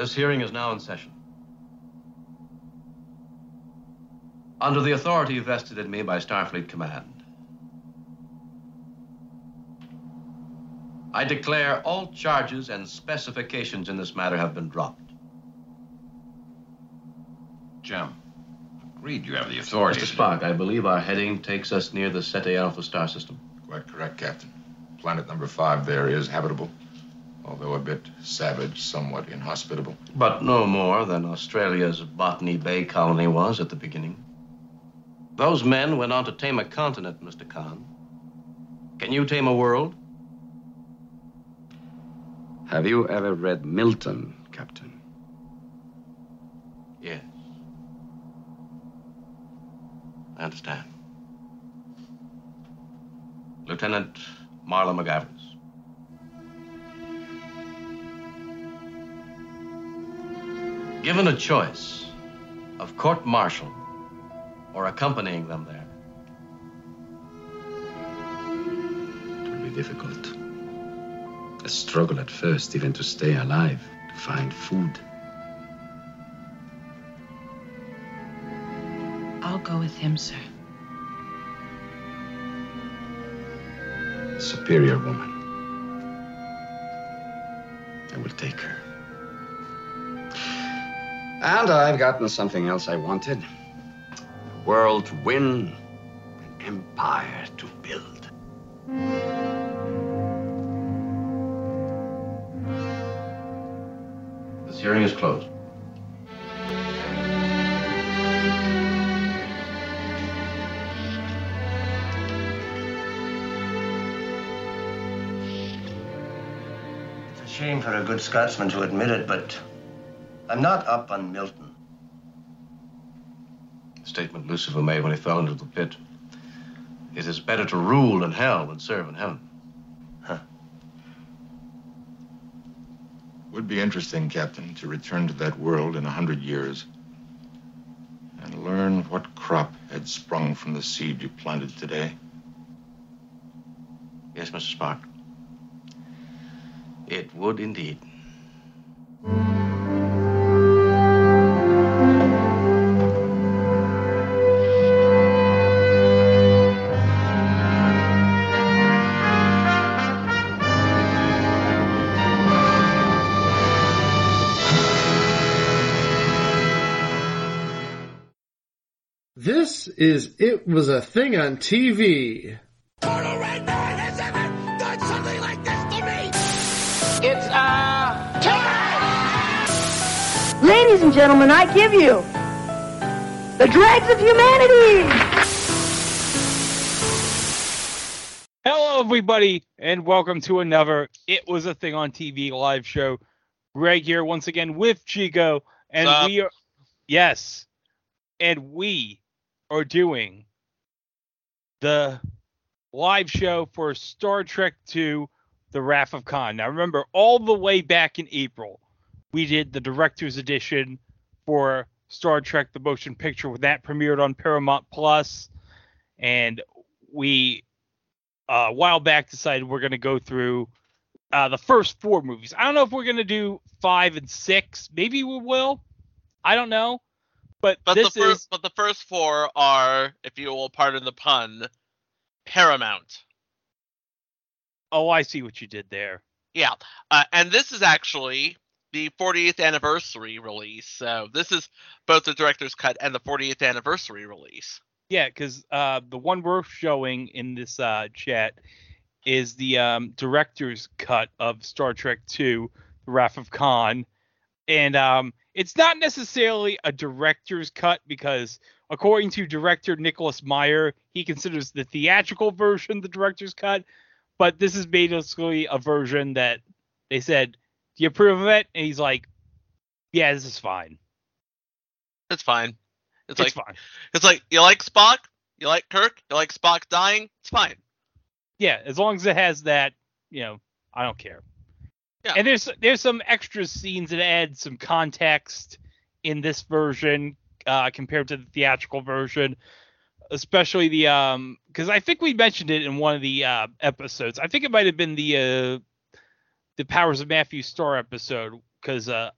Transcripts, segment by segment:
This hearing is now in session. Under the authority vested in me by Starfleet Command, I declare all charges and specifications in this matter have been dropped. Jim, agreed you have the authority. Mr. Spock, I believe our heading takes us near the Ceti Alpha star system. Quite correct, Captain. Planet number five there is habitable, although a bit savage, somewhat inhospitable. But no more than Australia's Botany Bay colony was at the beginning. Those men went on to tame a continent, Mr. Khan. Can you tame a world? Have you ever read Milton, Captain? Yes. I understand. Lieutenant Marla McGivers. Given a choice of court martial or accompanying them there, It will be difficult. A struggle at first, even to stay alive, to find food. I'll go with him, sir. A superior woman. I will take her. And I've gotten something else I wanted. A world to win, an empire to build. this hearing is closed. It's a shame for a good Scotsman to admit it, but I'm not up on Milton. The statement Lucifer made when he fell into the pit. It is better to rule in hell than serve in heaven. Huh. Would be interesting, Captain, to return to that world in a hundred years and learn what crop had sprung from the seed you planted today. Yes, Mr. Spock. It would indeed. Is It Was a Thing on TV. Total Red Man has ever done something like this to me! It's, uh, Ladies and gentlemen, I give you the dregs of humanity. Hello, everybody, and welcome to another It Was a Thing on TV live show. Greg here once again with Chico, and Sup? we are yes, and we are doing the live show for Star Trek II: The Wrath of Khan. Now, remember, all the way back in April, we did the director's edition for Star Trek: The Motion Picture when that premiered on Paramount Plus, and we uh, a while back decided we're going to go through uh, the first four movies. I don't know if we're going to do five and six. Maybe we will. I don't know. But, But this the first, is but the first four are, if you will pardon the pun, Paramount. oh, I see what you did there. Yeah, uh, and this is actually the 40th anniversary release. So this is both the director's cut and the 40th anniversary release. Yeah, because uh, the one we're showing in this uh, chat is the um, director's cut of Star Trek II: The Wrath of Khan, and um, it's not necessarily a director's cut because, according to director Nicholas Meyer, he considers the theatrical version the director's cut, but this is basically a version that they said, "Do you approve of it?" And he's like, "Yeah, this is fine. It's fine. It's, It's, like fine." it's like you like Spock, you like Kirk, you like Spock dying. It's fine. Yeah, as long as it has that, you know, I don't care. Yeah. And there's there's some extra scenes that add some context in this version uh, compared to the theatrical version, especially the um because I think we mentioned it in one of the uh, episodes. I think it might have been the uh, the Powers of Matthew Star episode because uh,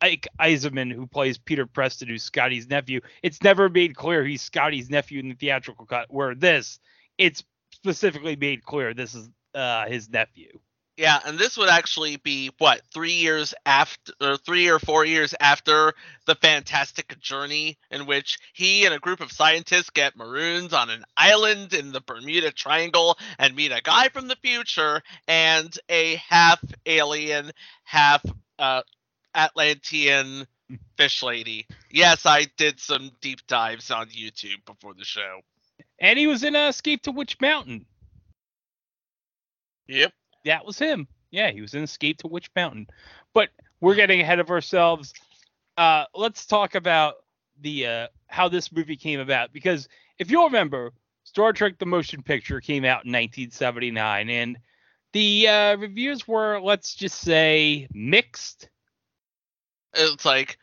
Ike Eisenmann, who plays Peter Preston, who's Scotty's nephew. It's never made clear he's Scotty's nephew in the theatrical cut. Where this, it's specifically made clear this is uh, his nephew. Yeah, and this would actually be what three years after, or three or four years after the Fantastic Journey, in which he and a group of scientists get marooned on an island in the Bermuda Triangle and meet a guy from the future and a half alien, half uh, Atlantean fish lady. Yes, I did some deep dives on YouTube before the show. And he was in uh, Escape to Witch Mountain. Yep. That was him. Yeah, he was in Escape to Witch Mountain. But we're getting ahead of ourselves. Uh, let's talk about the uh, how this movie came about because if you'll remember, Star Trek: The Motion Picture came out in 1979, and the uh, reviews were, let's just say, mixed. It's like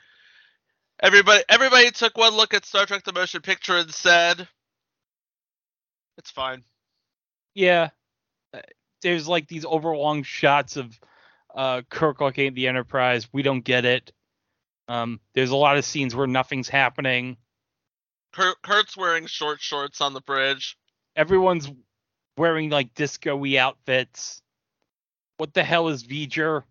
everybody everybody took one look at Star Trek: The Motion Picture and said, "It's fine." Yeah, there's like these overlong shots of uh, Kirk looking at the Enterprise. We don't get it. Um, there's a lot of scenes where nothing's happening. Kurt, Kurt's wearing short shorts on the bridge. Everyone's wearing like disco-y outfits. What the hell is V'ger?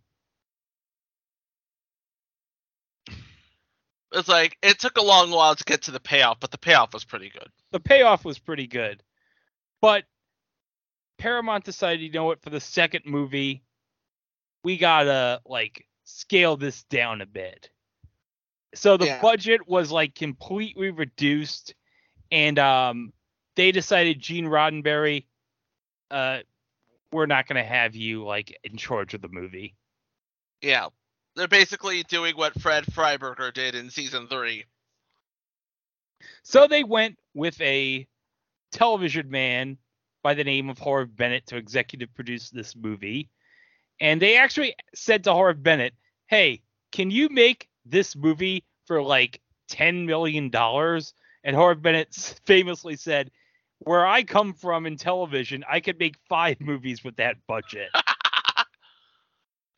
It's like it took a long while to get to the payoff, but the payoff was pretty good. The payoff was pretty good. But Paramount decided, you know what, for the second movie, we gotta like scale this down a bit. So the Yeah. budget was like completely reduced, and um, they decided Gene Roddenberry, uh, we're not gonna have you like in charge of the movie. Yeah, they're basically doing what Fred Freiberger did in season three. So they went with a television man by the name of Harv Bennett to executive produce this movie. And they actually said to Harv Bennett, hey, can you make this movie for like $10 million? And Harv Bennett famously said, where I come from in television, I could make five movies with that budget.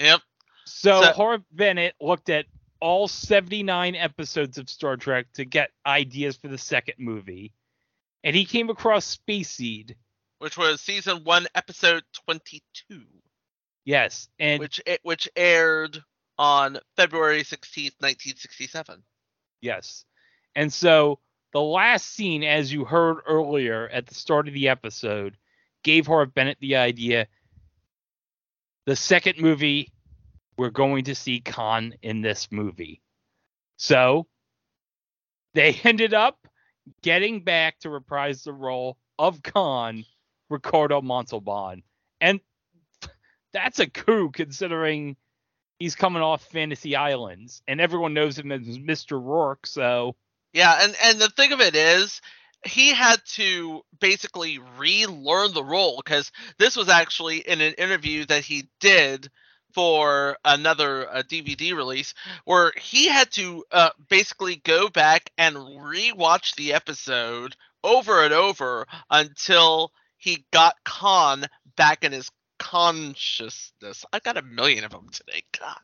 Yep. So, So- Bennett looked at all 79 episodes of Star Trek to get ideas for the second movie. And he came across Space Seed. Which was season one, episode twenty-two, Yes. And which a- which aired on February sixteenth, nineteen sixty-seven. yes. And so the last scene, as you heard earlier at the start of the episode, gave Harv Bennett the idea. The second movie, we're going to see Khan in this movie. So they ended up getting back to reprise the role of Khan, Ricardo Montalban. And that's a coup considering he's coming off Fantasy Islands and everyone knows him as Mr. Rourke, so Yeah, and and the thing of it is, he had to basically relearn the role because this was actually in an interview that he did for another uh, DVD release where he had to uh, basically go back and rewatch the episode over and over until he got Khan back in his consciousness. I got a million of them today. God.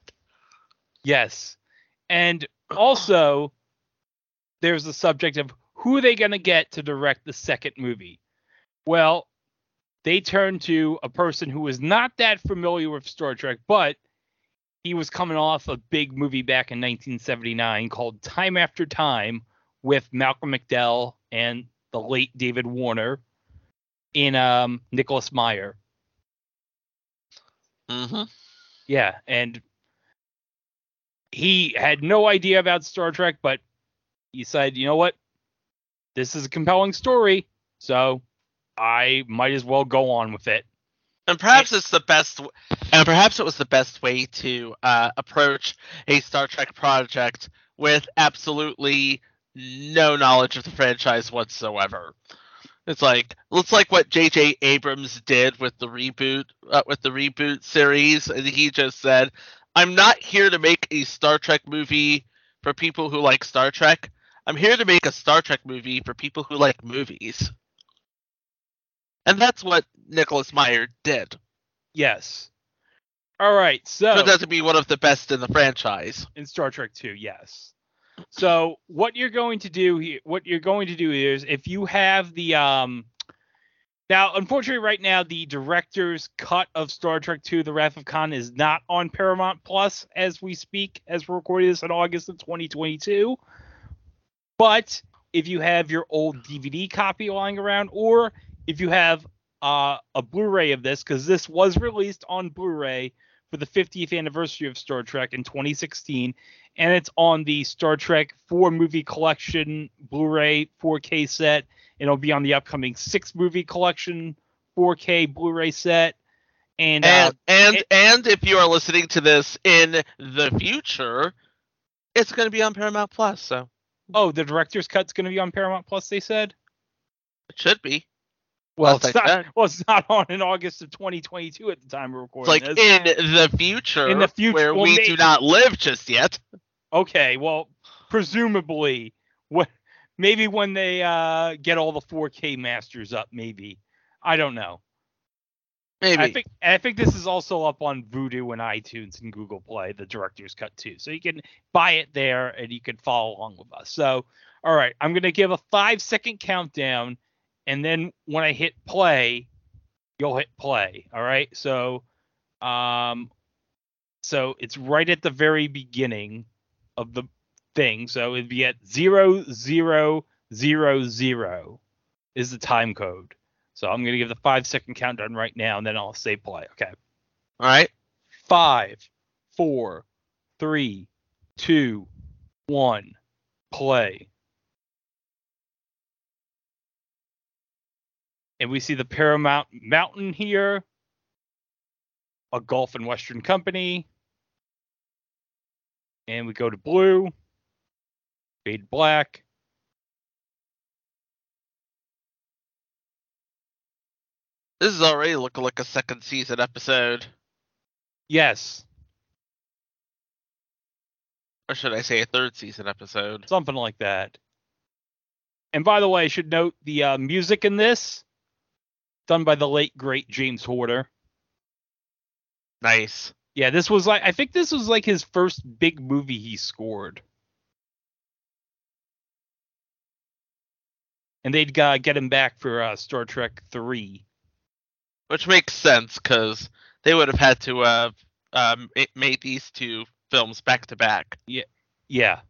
yes. And also there's the subject of who are they going to get to direct the second movie? Well, they turned to a person who was not that familiar with Star Trek, but he was coming off a big movie back in 1979 called Time After Time with Malcolm McDowell and the late David Warner in um, Nicholas Meyer. Mm-hmm. Yeah, and he had no idea about Star Trek, but he said, you know what? This is a compelling story, so I might as well go on with it. And perhaps it's the best, w- and perhaps it was the best way to uh, approach a Star Trek project with absolutely no knowledge of the franchise whatsoever. It's like it's like what J.J. Abrams did with the reboot, uh, with the reboot series, and he just said, "I'm not here to make a Star Trek movie for people who like Star Trek. I'm here to make a Star Trek movie for people who like movies." And that's what Nicholas Meyer did. Yes. All right, so Turns out to be one of the best in the franchise. in Star Trek 2, yes. So what you're going to do here, what you're going to do is if you have the um now unfortunately right now the director's cut of Star Trek 2 The Wrath of Khan is not on Paramount Plus as we speak as we're recording this in August of 2022. But if you have your old DVD copy lying around or if you have uh, a Blu-ray of this cuz this was released on Blu-ray for the 50th anniversary of Star Trek in 2016 and it's on the Star Trek 4 movie collection Blu-ray 4K set. And it'll be on the upcoming 6 movie collection 4K Blu-ray set. And, uh, And and it- and if you are listening to this in the future, it's going to be on Paramount Plus, so oh, the director's cut's going to be on Paramount Plus. They said. it should be. Well, it's not. Well, it's not on in August of 2022 at the time we're It's recording like this. in the future, In the future- where well, we may- do not live just yet. Okay, well, presumably, what maybe when they uh, get all the 4K masters up, maybe I don't know. Maybe. I think I think this is also up on Vudu and iTunes and Google Play, the director's cut too. So you can buy it there and you can follow along with us. So, all right, I'm gonna give a five second countdown, and then when I hit play, you'll hit play. All right. So, um, so it's right at the very beginning of the thing. So it'd be at zero zero zero zero is the time code. So I'm gonna give the five second countdown right now, and then I'll say play. Okay. All right. Five, four, three, two, one, play. And we see the Paramount Mountain here, a Gulf and Western Company. And we go to blue, fade black. This is already looking like a second season episode, Yes, or should I say a third season episode? something like that. And by the way, I should note the uh, music in this done by the late great James Horner. Nice. Yeah, this was like I think this was like his first big movie he scored. And they'd uh, get him back for uh, Star Trek 3. Which makes sense because they would have had to uh, um, made these two films back to back Yeah. Yeah.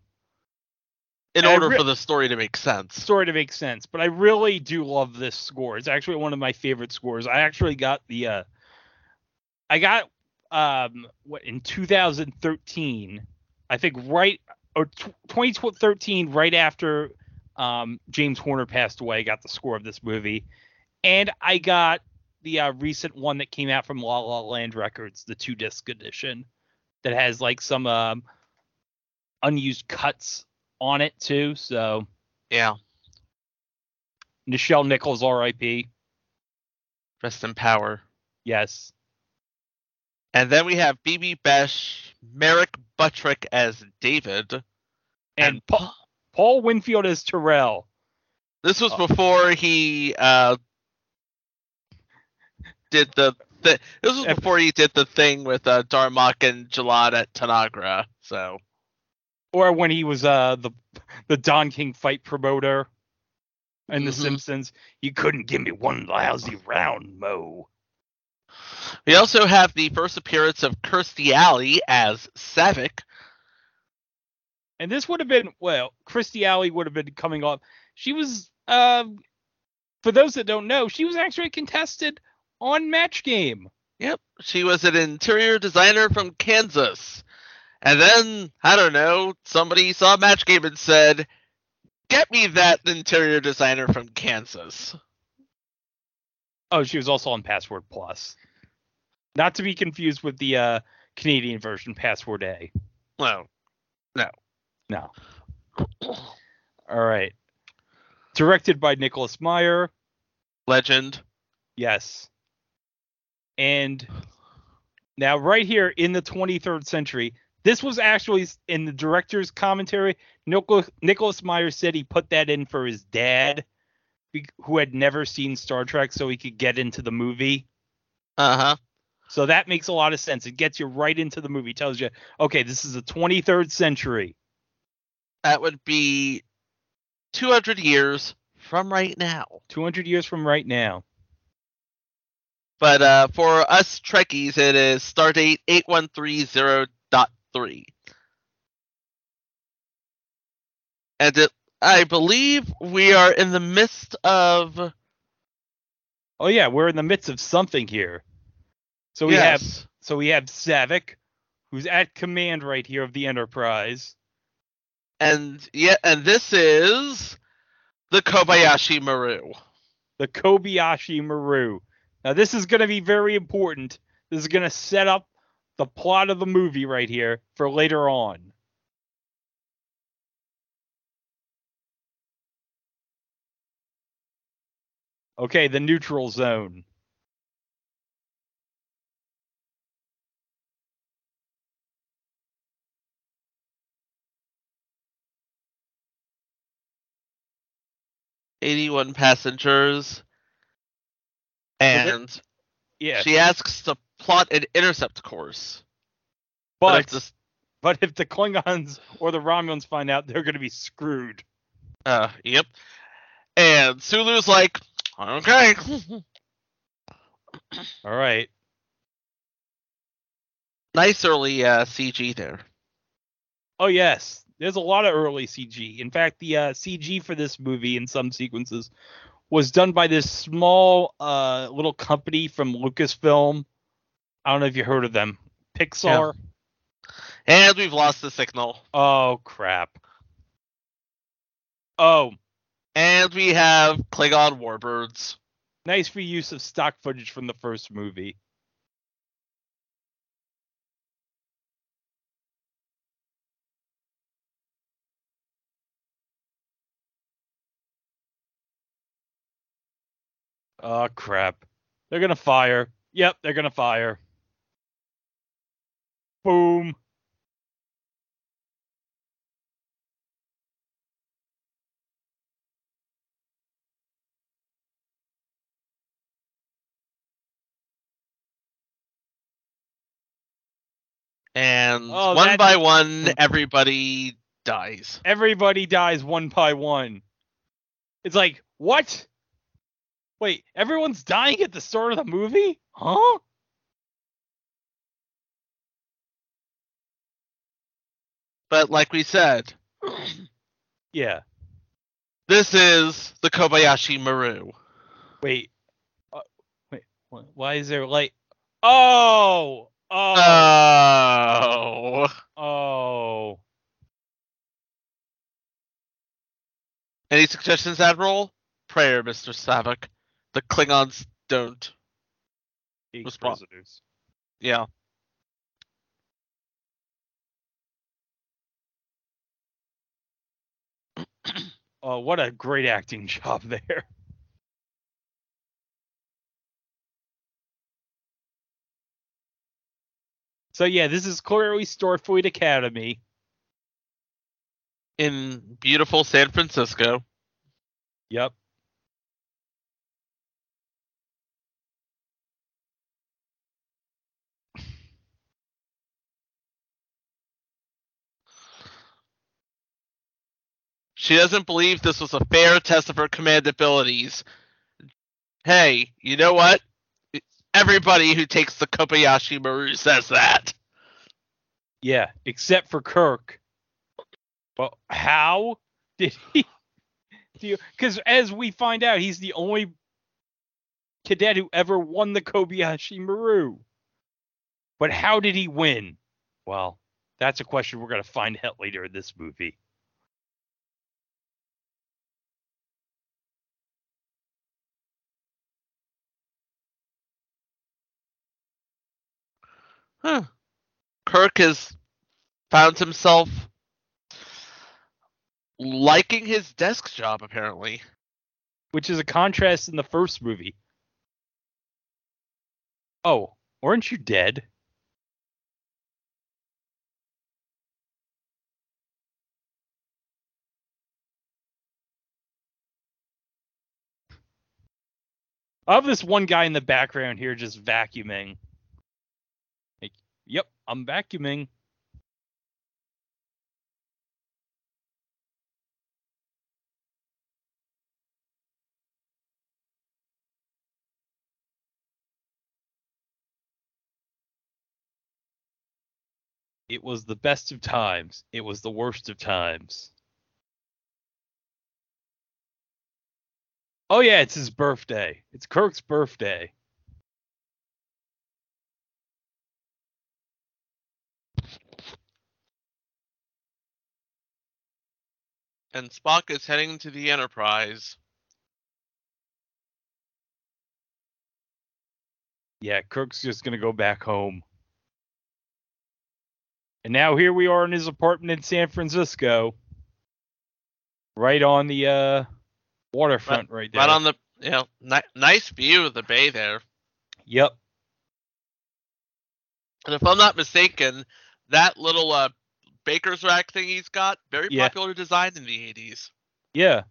in I order re- for the story to make sense. Story to make sense, but I really do love this score. It's actually one of my favorite scores. I actually got the uh I got um what in 2013, I think right or tw 2013 right after um James Horner passed away, I got the score of this movie. And I got the uh, recent one that came out from La La Land Records, the two disc edition that has like some um unused cuts on it too. So Yeah. Nichelle Nichols, R.I.P. Rest in power. Yes. And then we have Bibi Besch, Merritt Butrick as David. And, And Paul, Paul Winfield as Terrell. This was Oh. before he uh did the th- this was before he did the thing with uh Darmok and Jalad at Tanagra. So Or when he was uh the the Don King fight promoter in The Mhm. Simpsons. You couldn't give me one lousy round, Mo. We also have the first appearance of Kirstie Alley as Saavik. And this would have been well, Kirstie Alley would have been coming off. She was um for those that don't know, she was actually contested on Match Game. Yep, she was an interior designer from Kansas. And then, I don't know, somebody saw Match Game and said, Get me that interior designer from Kansas. Oh, she was also on Password Plus. Not to be confused with the uh Canadian version, Password A. Well, No. No. All right. Directed by Nicholas Meyer. legend. Yes. And now, right here in the 23rd century, this was actually in the director's commentary. Nicholas, Nicholas Meyer said he put that in for his dad, who had never seen Star Trek, so he could get into the movie. Uh huh. So that makes a lot of sense. It gets you right into the movie. Tells you, okay, this is the 23rd century. That would be 200 years from right now. 200 years from right now. But uh, for us Trekkies, it is Stardate 8130.3. And it, I believe we are in the midst of. Oh yeah, we're in the midst of something here. So we have so we have Saavik, who's at command right here of the Enterprise. and yeah, and this is the Kobayashi Maru. the Kobayashi Maru. Now this is going to be very important. This is going to set up the plot of the movie right here for later on. Okay, the neutral zone. Eighty-one passengers, and Yeah, she asks to plot an intercept course. but if this, but if the Klingons or the Romulans find out, they're going to be screwed. uh, yep. And Sulu's like, okay. All right. nice early uh, CG there. Oh yes, there's a lot of early CG. In fact, the uh, CG for this movie in some sequences was done by this small uh, little company from Lucasfilm. I don't know if you heard of them. Pixar. And we've lost the signal. Oh crap. Oh, And we have Klingon warbirds. nice reuse of stock footage from the first movie. Oh crap. They're gonna fire. Yep, they're gonna fire. Boom. And Oh, one that- by one, oh. everybody dies. Everybody dies one by one. It's like, what? Wait, everyone's dying at the start of the movie? Huh? But like we said, Yeah. this is the Kobayashi Maru. Wait. Uh, wait. Why is there like? Oh. Oh. Oh. oh. Any suggestions, Admiral? Prayer, Mr. Saavik. The Klingons don't. Was prisoners. Yeah. Oh, what a great acting job there. So yeah, this is clearly Starfleet Academy. In beautiful San Francisco. Yep. She doesn't believe this was a fair test of her command abilities. Hey, you know what? Everybody who takes the Kobayashi Maru says that. Yeah, except for Kirk. Well, how did he? Do because as we find out, he's the only cadet who ever won the Kobayashi Maru. But how did he win? Well, that's a question we're going to find out later in this movie. Huh. Kirk has found himself liking his desk job, apparently. which is a contrast in the first movie. Oh, aren't you dead? I have this one guy in the background here just vacuuming. I'm vacuuming. It was the best of times. It was the worst of times. Oh yeah, it's his birthday. It's Kirk's birthday. And Spock is heading to the Enterprise. Yeah, Kirk's just gonna go back home. And now here we are in his apartment in San Francisco. Right on the uh waterfront right, there. Right on the you know ni- nice view of the bay there. Yep. And if I'm not mistaken, that little uh baker's rack thing he's got very Yeah. popular design in the 80s. Yeah.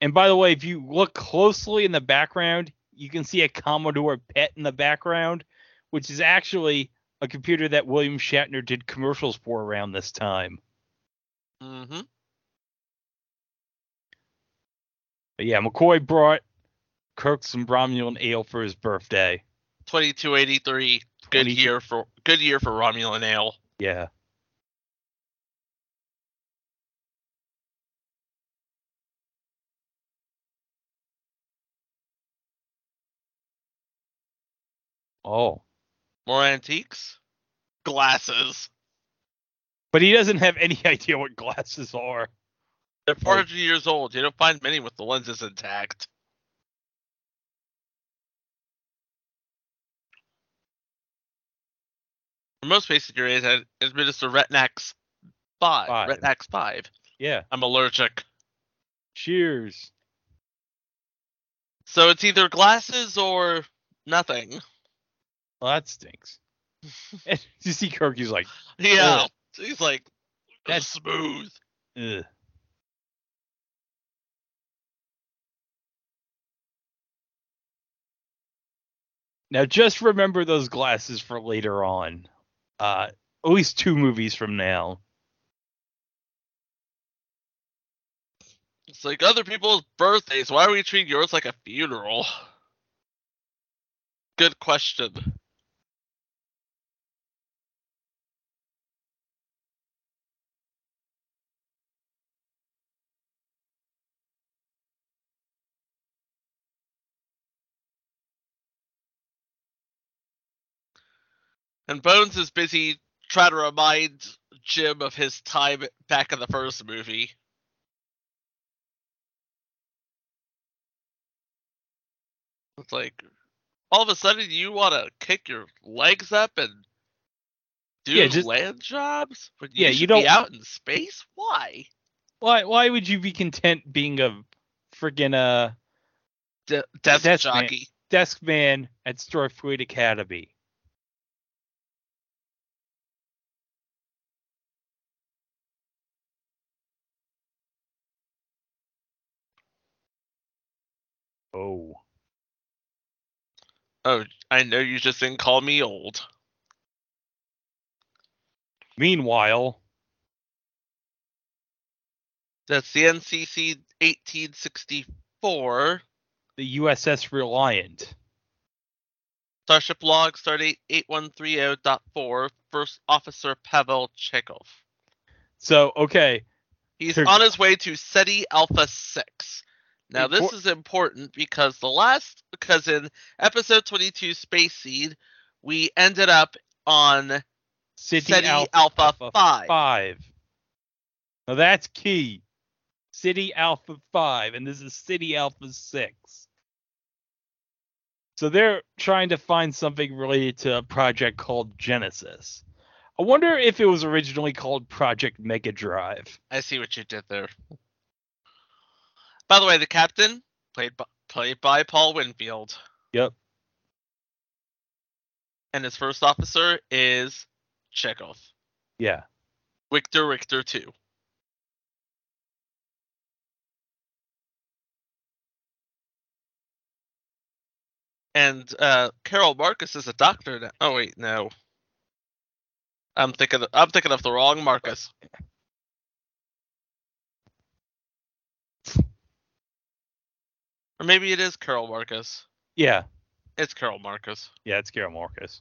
And by the way, if you look closely in the background, you can see a Commodore PET in the background, which is actually a computer that William Shatner did commercials for around this time. Mm-hmm. But yeah, McCoy brought Kirk some Romulan ale for his birthday. 2283. Good year for good year for Romulan ale. Yeah. Oh. More antiques. Glasses. But he doesn't have any idea what glasses are. They're 400 years old. You don't find many with the lenses intact. For most basic areas, I administer Retinax 5. Five. Retinax 5. Yeah. I'm allergic. Cheers. So it's either glasses or nothing. Well, that stinks. And you see Kirk, he's like, Yeah. Ugh. He's like, That's- that's smooth. Ugh. Now, just remember those glasses for later on. Uh, at least two movies from now. It's like other people's birthdays. Why are we treating yours like a funeral? Good question. And Bones is busy trying to remind Jim of his time back in the first movie. It's like all of a sudden you want to kick your legs up and do Yeah, just- land jobs? When you Yeah, you don't- be out in space. Why? Why? Why would you be content being a friggin' uh De- desk Desk man. jockey. desk man at Starfleet Academy? Oh. Oh, I know you just didn't call me old. Meanwhile, That's the NCC 1864. the USS Reliant. Starship log stardate 8130.4. First Officer Pavel Chekhov. So, okay, He's on his way to Ceti Alpha 6. Now, this is important because the last, because in episode 22, Space Seed, we ended up on Ceti Ceti Alpha, Alpha, 5. Five. Now that's key. Ceti Alpha 5, and this is Ceti Alpha 6. So they're trying to find something related to a project called Genesis. I wonder if it was originally called Project Mega Drive. I see what you did there. By the way, the captain, played by, played by Paul Winfield, Yep. and his first officer is Chekhov. Yeah. Victor Richter 2. And uh, Carol Marcus is a doctor now. Oh wait, no. I'm thinking. I'm thinking of the wrong Marcus. Or maybe it is Carol Marcus. Yeah, It's Carol Marcus. yeah, it's Carol Marcus.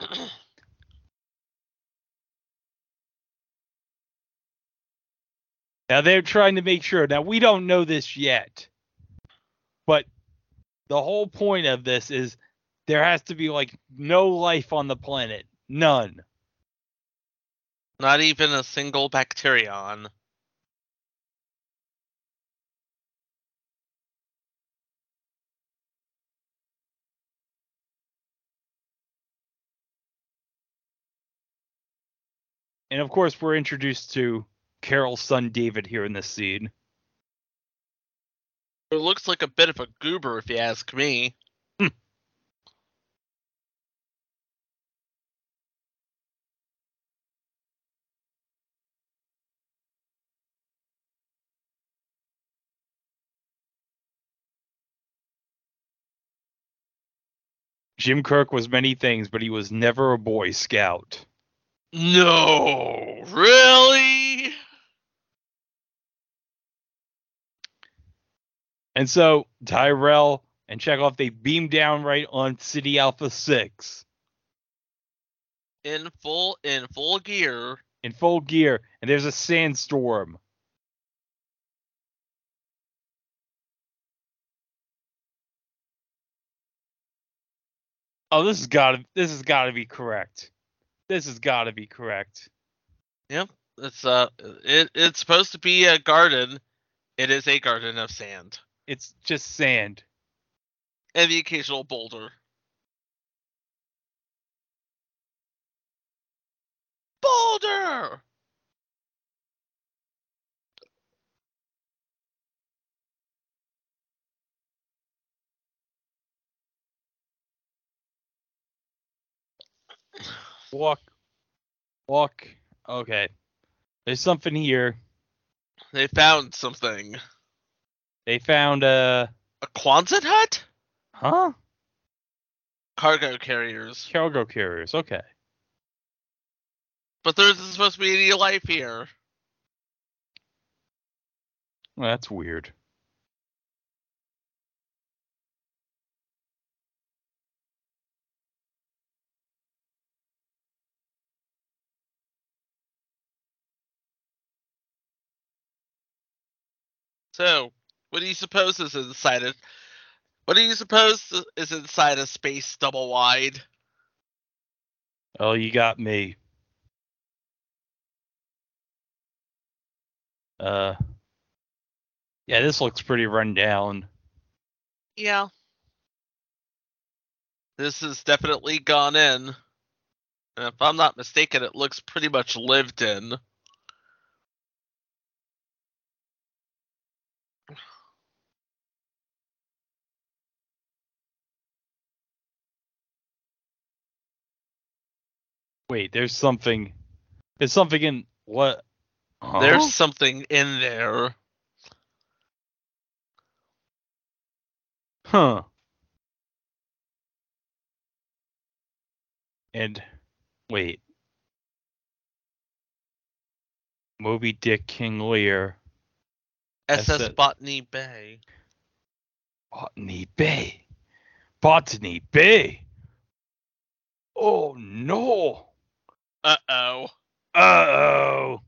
Now they're trying to make sure. Now we don't know this yet, but the whole point of this is there has to be like no life on the planet, none. Not even a single bacterion. And of course, we're introduced to Carol's son David here in this scene. It looks like a bit of a goober, if you ask me. Jim Kirk was many things, but he was never a Boy Scout. No, really? And so Terrell and Chekhov they beam down right on Ceti Alpha Six In full, in full gear. in full gear, and there's a sandstorm. Oh, this has got to this has got to be correct. This has got to be correct. It's uh, it it's supposed to be a garden. It is a garden of sand It's just sand. and the occasional boulder. Boulder. Walk, walk. Okay, there's something here. They found something. They found a. A Quonset hut? huh? Cargo carriers. Cargo carriers. Okay. But there isn't supposed to be any life here. Well, that's weird. So, what do you suppose is inside it? What do you suppose is inside a space double wide? Oh, you got me. Uh, yeah, this looks pretty run down. Yeah. This has definitely gone in. And if I'm not mistaken, it looks pretty much lived in. Wait, there's something. There's something in what? Huh? There's something in there. huh. And wait. Moby Dick King Lear, That's SS. Botany Bay. Botany Bay. Botany Bay. Oh no. Uh oh. Uh oh.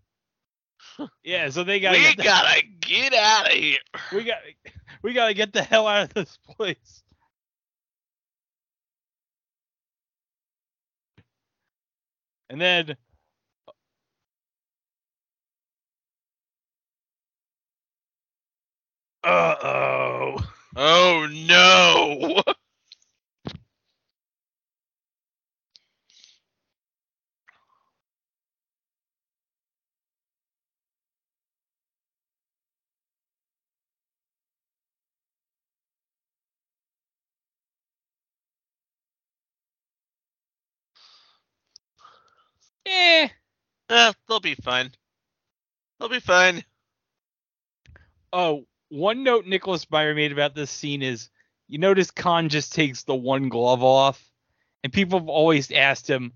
yeah, so they gotta We get the, gotta get out of here. we got we gotta get the hell out of this place. And then Uh oh. Oh no. Eh. Eh, they'll be fine. They'll be fine. Oh, one note Nicholas Meyer made about this scene is you notice Khan just takes the one glove off, and people have always asked him,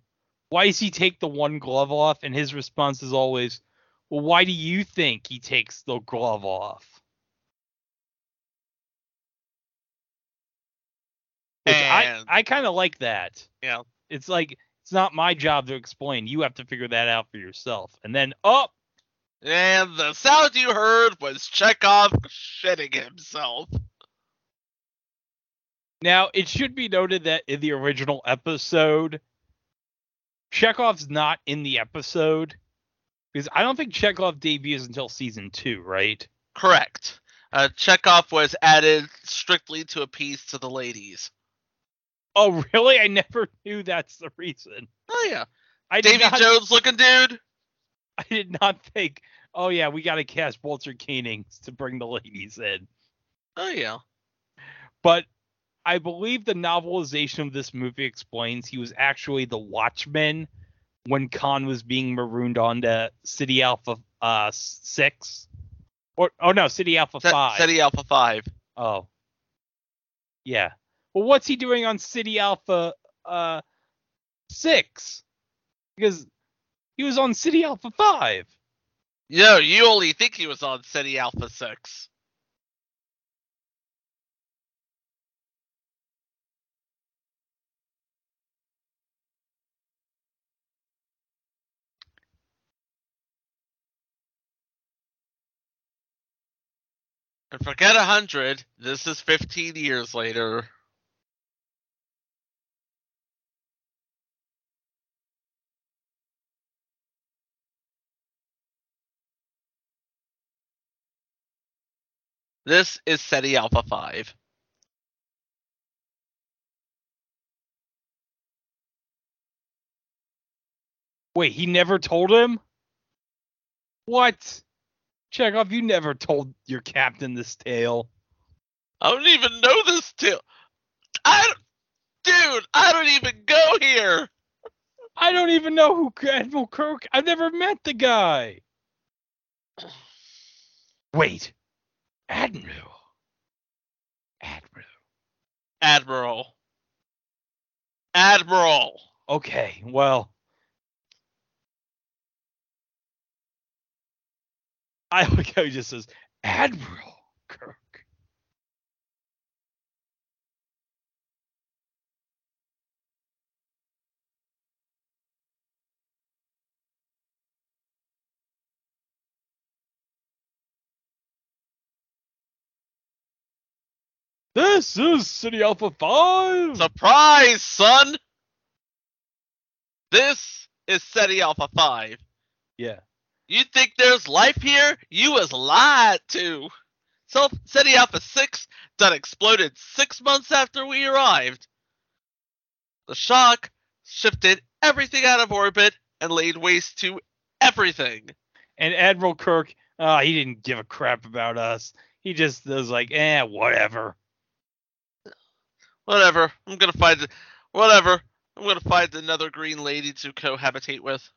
why does he take the one glove off? And his response is always, well, why do you think he takes the glove off? Which I, I kind of like that. Yeah. It's like, it's not my job to explain. You have to figure that out for yourself. And then, oh, And the sound you heard was Chekhov shitting himself. Now, it should be noted that in the original episode, Chekhov's not in the episode because I don't think Chekhov debuts until season two, right? Correct. Uh, Chekhov was added strictly to appease to the ladies. Oh, really? I never knew that's the reason. Oh yeah, I Davy not, Jones looking dude. I did not think. Oh yeah, we got to cast Walter Koenig to bring the ladies in. Oh yeah. But I believe the novelization of this movie explains he was actually the Watchman when Khan was being marooned onto Ceti Alpha uh six. Or oh no, Ceti Alpha Se- five. Ceti Alpha Five. Oh. Yeah. Well what's he doing on Ceti Alpha uh six? Because he was on Ceti Alpha five. No, you only think he was on Ceti Alpha Six. And forget a hundred. This is fifteen years later. This is Ceti Alpha 5. Wait, he never told him? What? Chekhov, you never told your captain this tale. I don't even know this tale. I Dude, I don't even go here. I don't even know who Admiral Kirk. I've never met the guy. Wait, Admiral. Admiral. Admiral. Admiral. Okay, well. I like how he just says Admiral Kirk. This is Ceti Alpha 5. Surprise, son! This is Ceti Alpha 5. yeah. You think there's life here? You was lied to. So Ceti Alpha 6 done exploded six months after we arrived. The shock shifted everything out of orbit and laid waste to everything. And Admiral Kirk, uh, he didn't give a crap about us. He just was like, eh, whatever. Whatever. I'm gonna find whatever. I'm gonna find another green lady to cohabitate with.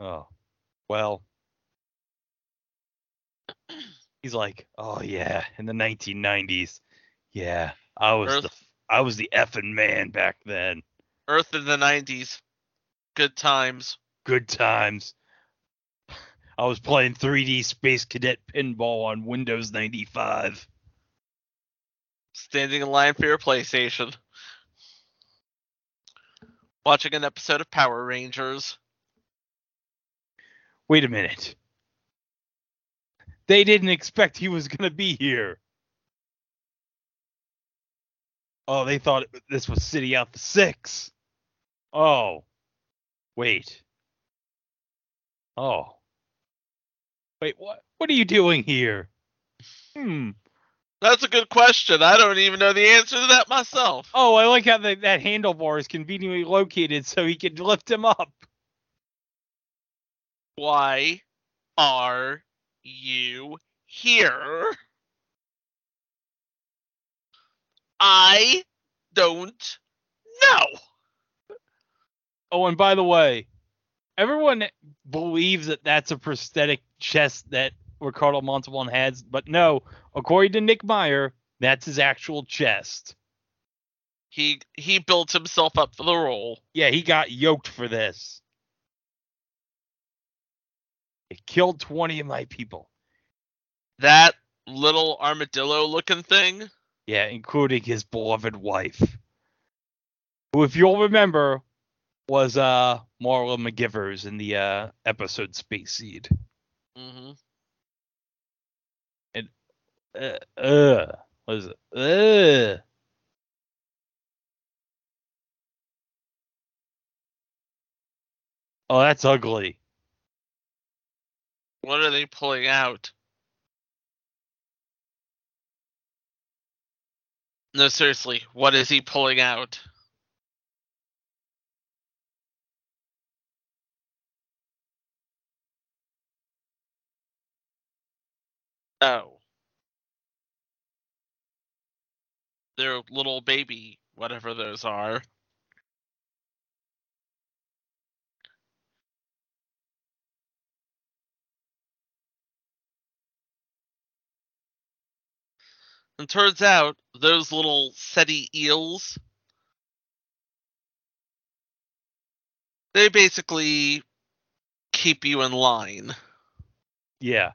Oh, well. He's like, oh yeah, in the 1990s, yeah, I was the Earth. I was the effing man back then. Earth in the 90s. Good times. Good times. I was playing 3D Space Cadet pinball on Windows 95. Standing in line for your PlayStation. Watching an episode of Power Rangers. Wait a minute. They didn't expect he was going to be here. Oh, they thought this was Ceti Alpha 6. Oh. Wait. Oh. Wait, what what are you doing here? Hmm. That's a good question. I don't even know the answer to that myself. Oh, I like how the, that handlebar is conveniently located so he can lift him up. Why are you here? I don't know. Oh, and by the way, everyone believes that that's a prosthetic chest that Ricardo Montalban has, but no, according to Nick Meyer, that's his actual chest. He he built himself up for the role. Yeah, he got yoked for this. It killed 20 of my people. That little armadillo looking thing. Yeah, including his beloved wife. Who, if you'll remember, was uh Marla McGivers in the uh episode Space Seed. hmm Uh, uh what is it? Uh. Oh, that's ugly. What are they pulling out? No, seriously, what is he pulling out? Oh. Their little baby, whatever those are. And turns out those little Ceti eels, they basically keep you in line. Yeah.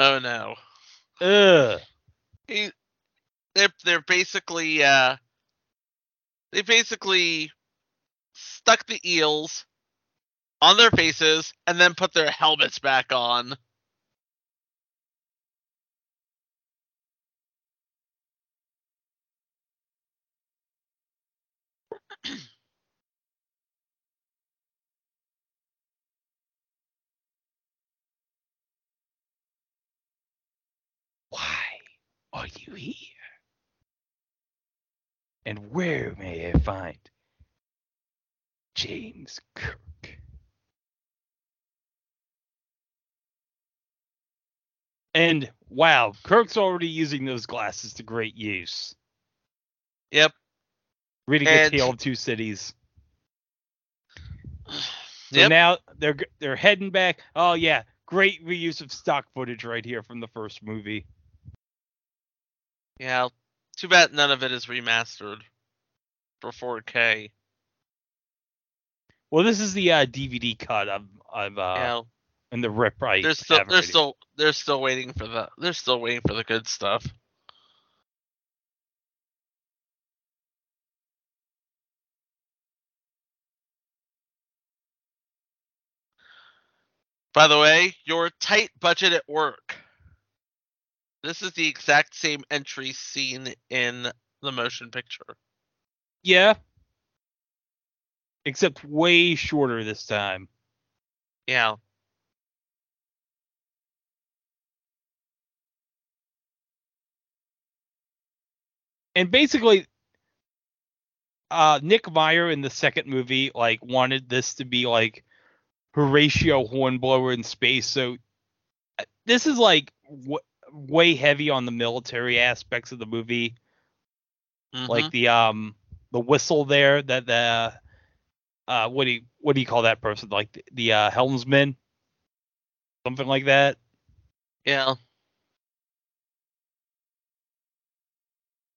Oh no. Ugh. He, they're they're basically uh they basically stuck the eels on their faces and then put their helmets back on. Why are you here? And where may I find James Kirk? And wow, Kirk's already using those glasses to great use. Yep. Reading And- a tale of two cities. So Yep. now they're they're heading back. Oh yeah, great reuse of stock footage right here from the first movie. Yeah. Too bad none of it is remastered for 4K. Well, this is the uh, DVD cut of of uh, yeah. and the rip right. They're still they're still they're still waiting for the they're still waiting for the good stuff. By the way, your tight budget at work. This is the exact same entry seen in the motion picture. Yeah. Except way shorter this time. Yeah. And basically uh Nick Meyer in the second movie like wanted this to be like Horatio Hornblower in space. So uh, this is like w- way heavy on the military aspects of the movie. like Mhm. the um the whistle there that the uh what do you what do you call that person like the, the uh helmsman something like that Yeah.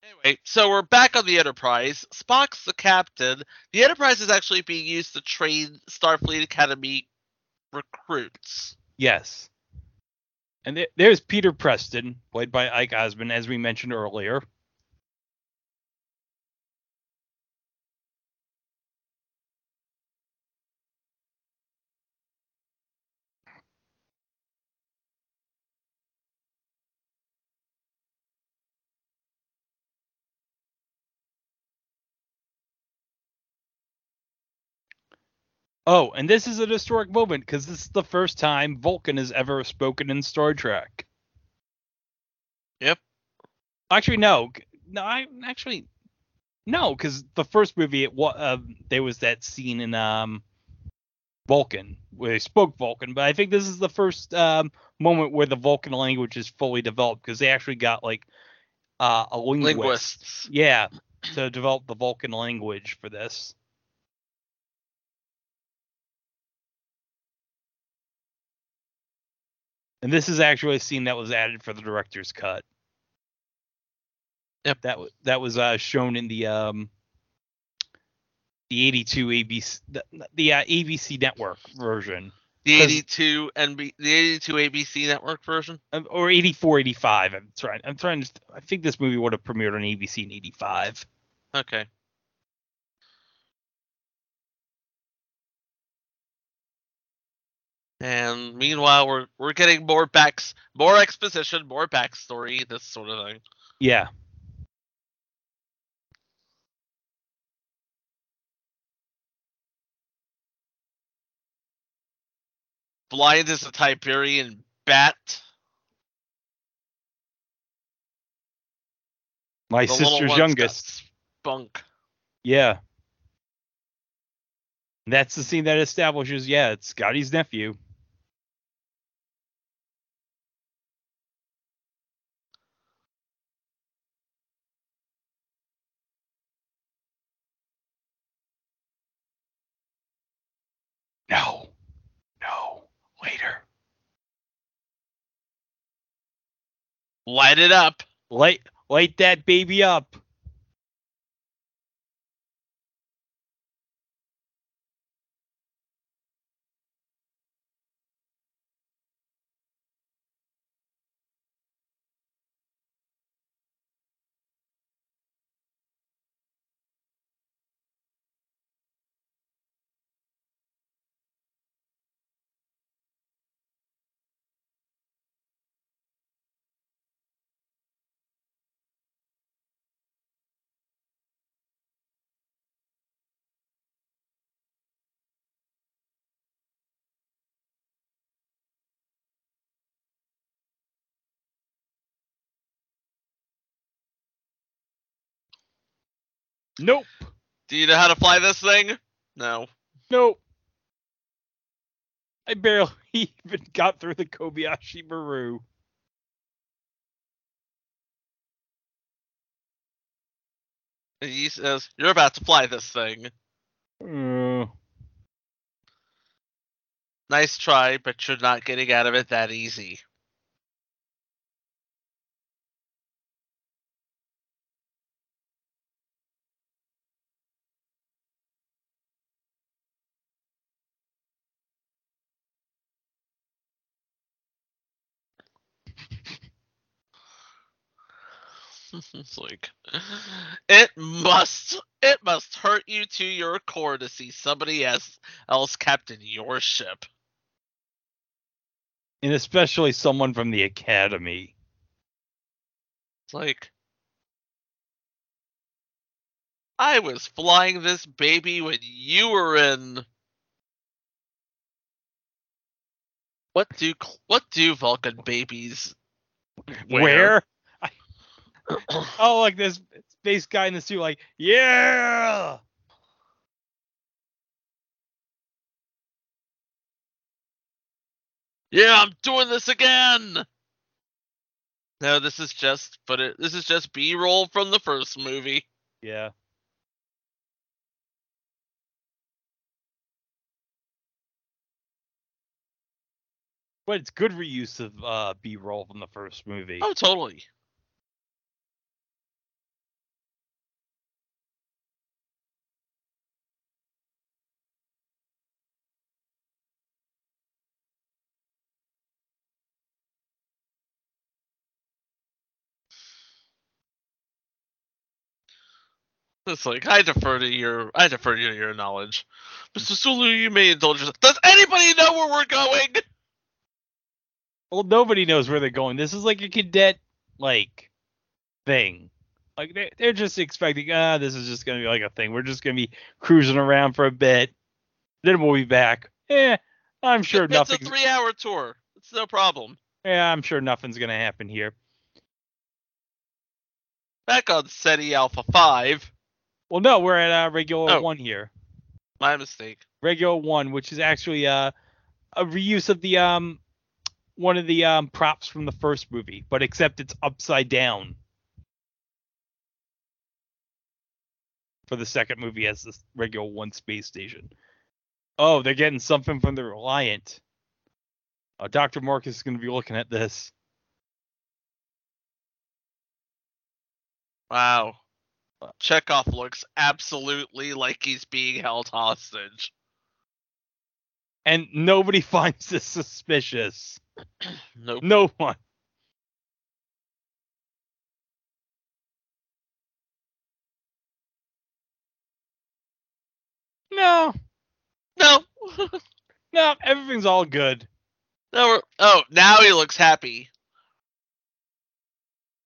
Anyway, so we're back on the Enterprise. Spock's the captain. The Enterprise is actually being used to train Starfleet Academy recruits. yes and there, there's peter preston played by Ike Eisenmann as we mentioned earlier Oh, and this is an historic moment because this is the first time Vulcan has ever spoken in Star Trek. Yep. Actually, no. No, I actually No, because the first movie, it wa- uh, there was that scene in um, Vulcan where they spoke Vulcan, but I think this is the first um, moment where the Vulcan language is fully developed because they actually got like uh, a linguist, Linguists. yeah, to develop the Vulcan language for this. And this is actually a scene that was added for the director's cut. Yep. That was that was uh, shown in the um the 82 ABC the, the uh, ABC network version The 82 NB the 82 ABC network version. Um, or 84 85 I'm trying I'm trying to I think this movie would have premiered on ABC in 85. Okay. And meanwhile, we're we're getting more backs, more exposition, more backstory, this sort of thing. Yeah. Blind is a Tiberian bat. My The sister's youngest. Spunk. Yeah. That's the scene that establishes yeah, it's Scotty's nephew. No. No. Later. Light it up. Light light that baby up. Nope. Do you know how to fly this thing? No. Nope. I barely even got through the Kobayashi Maru. And He says, "You're about to fly this thing." Uh, Nice try, but you're not getting out of it that easy. It's like it must it must hurt you to your core to see somebody else else captain your ship. and especially someone from the Academy. It's like I was flying this baby when you were in. What do what do Vulcan babies Where? I, oh, like this space guy in the suit, like, yeah. Yeah, I'm doing this again. No, this is just but it this is just B-roll from the first movie. Yeah. But it's good reuse of uh, B-roll from the first movie. Oh, totally. It's like I defer to your I defer to your knowledge. Mr. Sulu, you may indulge yourself. Does anybody know where we're going? Well, nobody knows where they're going. This is like a cadet like thing. Like they they're just expecting, ah, this is just gonna be like a thing. We're just gonna be cruising around for a bit, then we'll be back. Eh, I'm sure it's a three hour tour. It's no problem. Yeah, I'm sure nothing's gonna happen here. Back on Ceti Alpha 5. Well, no, we're at uh, Regula Oh. one here. My mistake. Regula one, which is actually uh, a reuse of the um one of the um props from the first movie, but except it's upside down. For the second movie as the Regula one space station. Oh, they're getting something from the Reliant. Uh, Dr. Marcus is going to be looking at this. Wow. Chekhov looks absolutely like he's being held hostage. And nobody finds this suspicious. Nope. No one. No, No. no, everything's all good. no. we're- Oh, now he looks happy.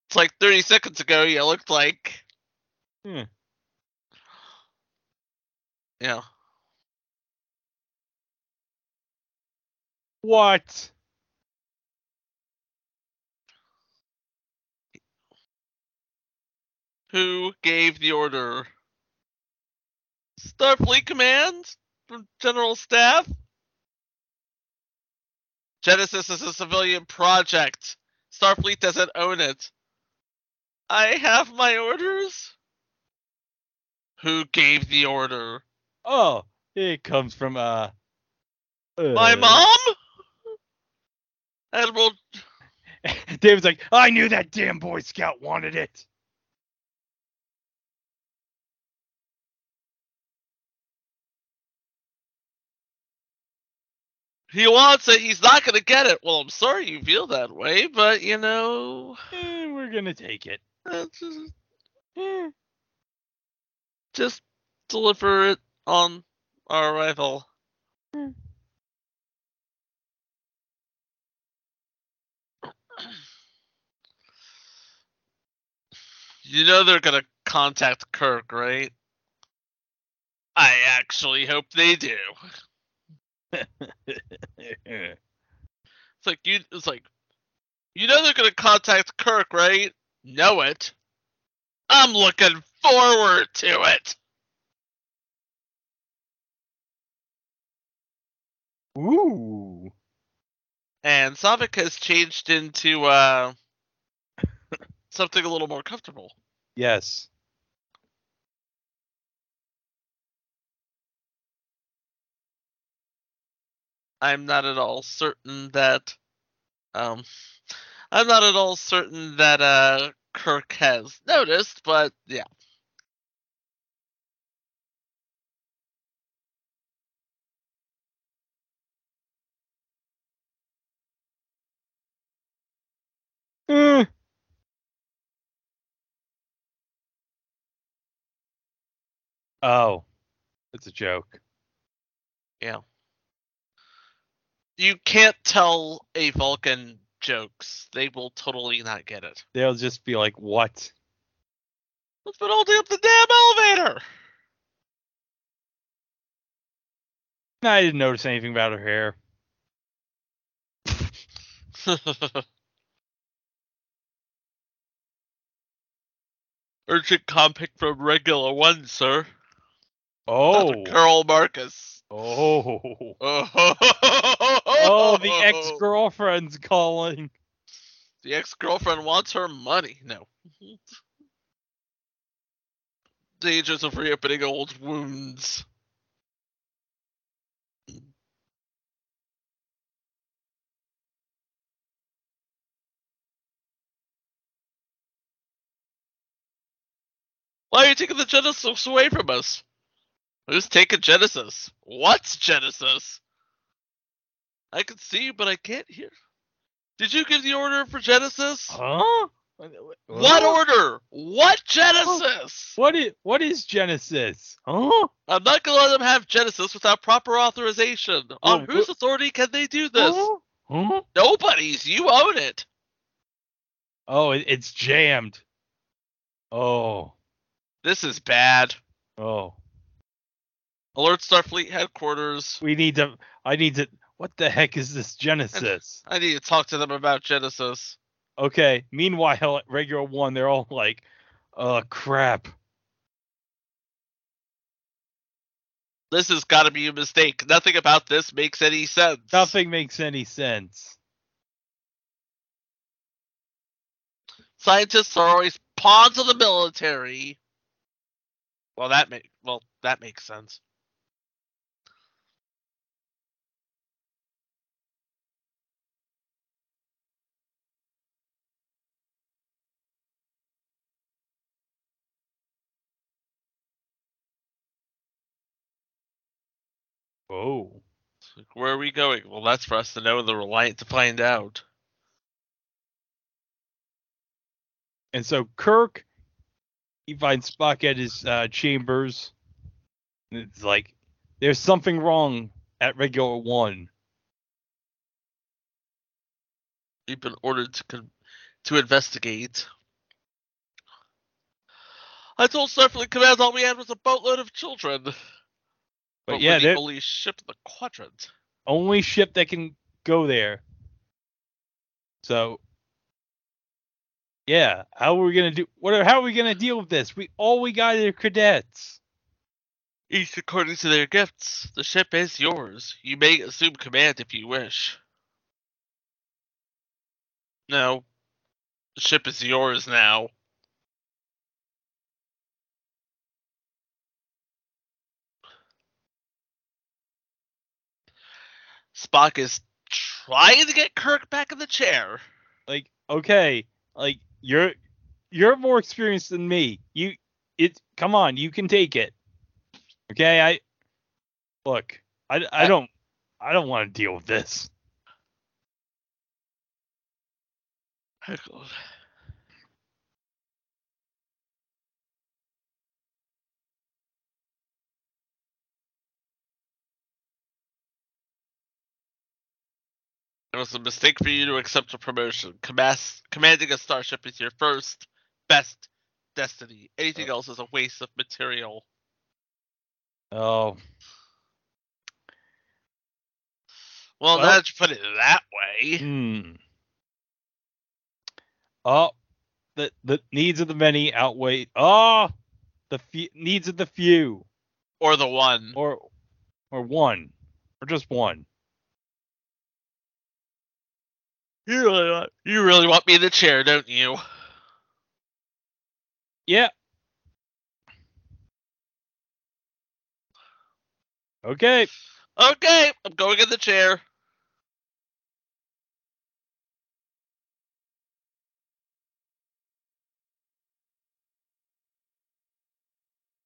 It's like 30 seconds ago you looked like. Hmm. Yeah. What? Who gave the order? Starfleet Command from General Staff? Genesis is a civilian project. Starfleet doesn't own it. I have my orders? Who gave the order? Oh, it comes from uh. My uh, mom? Admiral David's like, I knew that damn Boy Scout wanted it. He wants it, he's not gonna get it. Well, I'm sorry you feel that way, but you know Eh, we're gonna take it. Just, just deliver it on our arrival. Hmm. You know they're gonna contact Kirk, right? I actually hope they do. It's like you. It's like you know they're gonna contact Kirk, right? Know it. I'm looking forward to it. Ooh. And Saavik has changed into uh something a little more comfortable. Yes. I'm not at all certain that um I'm not at all certain that uh Kirk has noticed, but yeah. Eh. Oh, it's a joke. Yeah. You can't tell a Vulcan jokes. They will totally not get it. They'll just be like, "What?" Let's been holding up the damn elevator. I didn't notice anything about her hair. Urgent compic from Regula one, sir. Oh. Dr. Carol Marcus. Oh. Oh, Oh, the ex-girlfriend's calling. The ex-girlfriend wants her money. No. Dangers of reopening old wounds. Why are you taking the Genesis away from us? Who's taking Genesis? What's Genesis? I can see you, but I can't hear. Did you give the order for Genesis? Huh? What order? What Genesis? Oh, what is what is Genesis? Huh? I'm not gonna let them have Genesis without proper authorization. On Well, whose wh- authority can they do this? Huh? Huh? Nobody's. You own it. Oh, it's jammed. Oh. This is bad. Oh. Alert Starfleet headquarters. We need to I need to what the heck is this Genesis? I need to talk to them about Genesis. Okay. Meanwhile, at Regula one, they're all like, uh crap. This has got to be a mistake. Nothing about this makes any sense. Nothing makes any sense. Scientists are always pawns of the military. Well, that make well that makes sense. Oh. Like, where are we going? Well, that's for us to know. and The Reliant to find out. And so Kirk, he finds Spock at his uh, chambers. And it's like, there's something wrong at Regula one. We've been ordered to con- to investigate. I told Starfleet Command all we had was a boatload of children. But But yeah, the only ship in the quadrant. only ship that can go there. So, yeah, how are we gonna do? What? Are, how are we gonna deal with this? We all we got are cadets. Each according to their gifts. The ship is yours. You may assume command if you wish. No. The ship is yours now. Spock is trying to get Kirk back in the chair. Like, okay, like you're you're more experienced than me. You it come on, you can take it. Okay, I look, I, I don't I don't want to deal with this. It was a mistake for you to accept a promotion. Commas- commanding a starship is your first, best destiny. Anything else is a waste of material. Oh, Well, Well- now that you put it that way, hmm. Oh, the the needs of the many outweigh oh the fe- needs of the few, or the one. or or one, or just one. You really want, you really want me in the chair, don't you? Yeah. Okay. Okay, I'm going in the chair.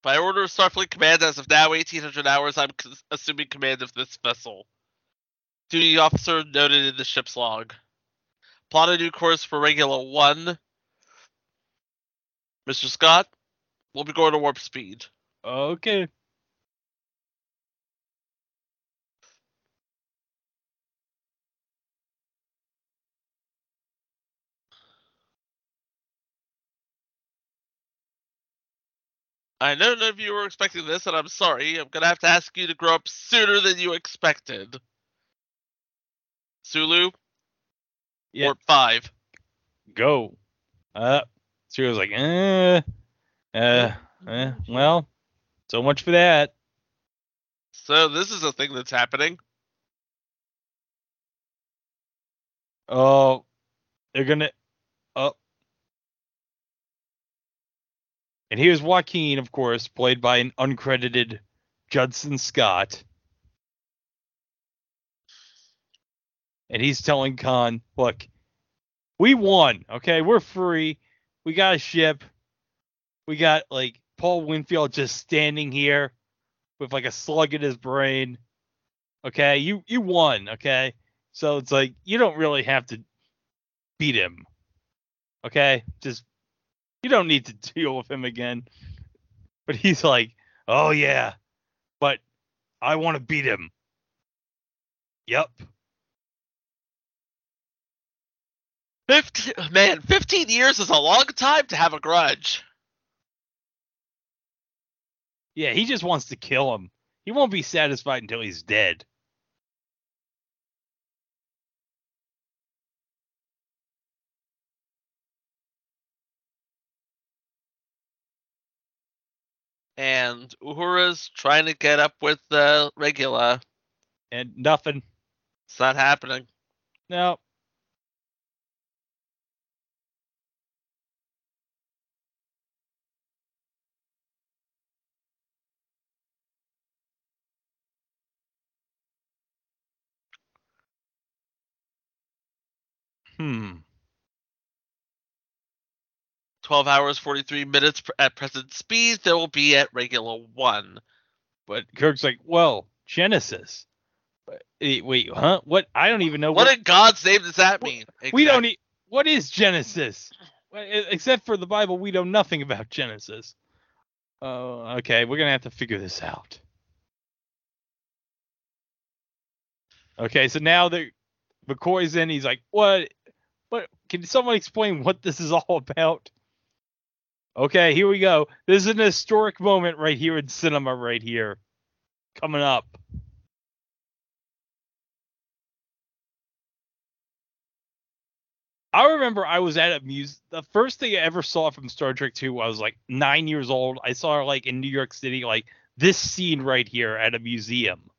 By order of Starfleet Command, as of now, 1800 hours, I'm assuming command of this vessel. Duty officer noted in the ship's log. Plot a new course for Regula one. Mr. Scott, we'll be going to warp speed. Okay. I know none of you were expecting this, and I'm sorry. I'm gonna have to ask you to grow up sooner than you expected. Sulu, Yeah. warp five. Go. Uh. She was like, eh, uh, eh, well, so much for that. So this is a thing that's happening. Oh, they're gonna. Oh. And here's Joaquin, of course, played by an uncredited Judson Scott. And he's telling Khan, look, we won, okay? We're free. We got a ship. We got like Paul Winfield just standing here with like a slug in his brain. Okay, you you won, okay? So it's like you don't really have to beat him. Okay? Just you don't need to deal with him again. But he's like, "Oh yeah. But I want to beat him." Yep. 15, man, 15 years is a long time to have a grudge. Yeah, he just wants to kill him. He won't be satisfied until he's dead. and Uhura's trying to get up with uh, Regula. And nothing. It's not happening. No. Hmm. 12 hours 43 minutes at present speed. They will be at Regula one. But Kirk's like, well, Genesis. But- eh, Wait, huh? What? I don't even know What in God's name does that mean? We don't need. What is Genesis? Except for the Bible, we know nothing about Genesis. Oh, okay. We're gonna have to figure this out. Okay, so now that McCoy's in, he's like, "What? Can someone explain what this is all about?" Okay, here we go. This is an historic moment right here in cinema, right here, coming up. I remember I was at a muse. The first thing I ever saw from Star Trek 2, I was like nine years old. I saw like in New York City, like this scene right here at a museum,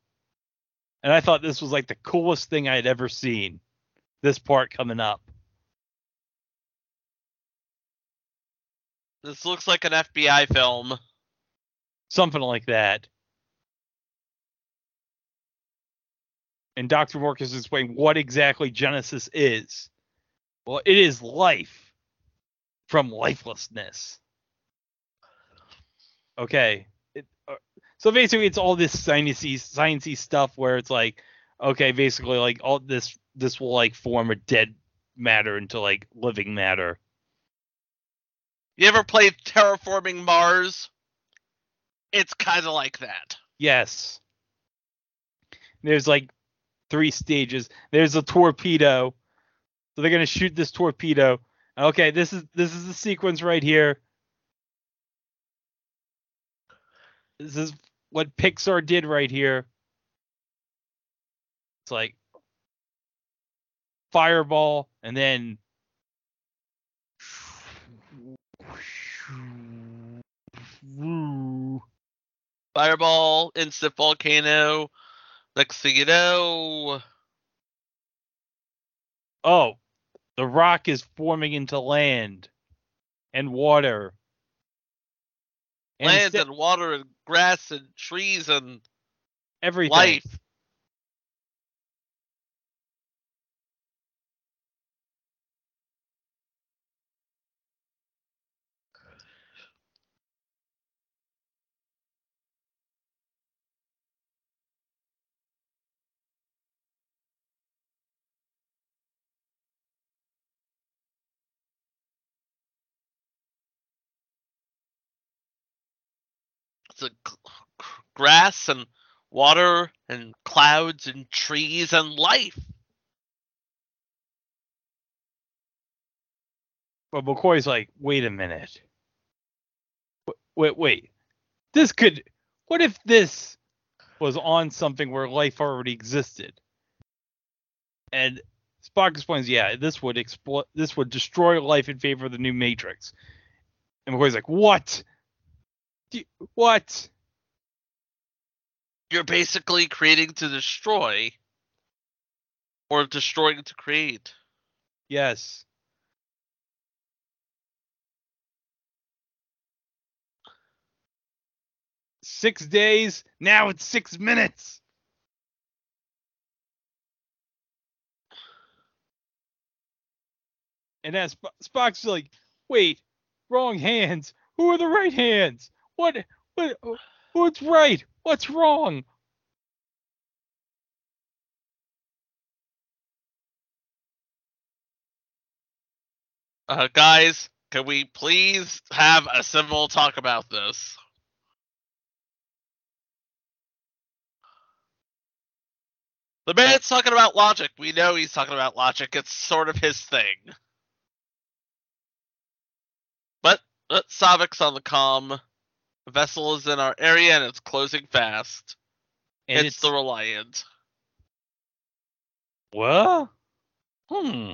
and I thought this was like the coolest thing I had ever seen. This part coming up. This looks like an FBI film. something like that. And Dr. Marcus explained what exactly Genesis is. Well, it is life from lifelessness. Okay. It, uh, so basically, it's all this sciencey, sciencey stuff where it's like, okay, basically, like all this, this will like form a dead matter into like living matter. You ever play Terraforming Mars? It's kind of like that. Yes. There's like three stages. There's a torpedo. So they're gonna shoot this torpedo. Okay, this is this is the sequence right here. This is what Pixar did right here. It's like fireball and then Fireball, instant volcano. Next thing you know, oh, the rock is forming into land and water. And land instead- and water and grass and trees and everything. life. G- grass and water and clouds and trees and life. But McCoy's like, wait a minute. Wait, wait. This could. What if this was on something where life already existed? And Spock explains, yeah, this would explo- This would destroy life in favor of the new Matrix. And McCoy's like, what? What? You're basically creating to destroy or destroying to create. Yes. Six days. Now it's six minutes. And then Sp- Spock's like, wait, wrong hands. Who are the right hands? What? What? What's right? What's wrong? Uh, guys, can we please have a civil talk about this? The man's talking about logic. We know he's talking about logic. It's sort of his thing. But uh, Saavik's on the comm. Vessel is in our area and it's closing fast. And it's, the Reliant. what? Hmm.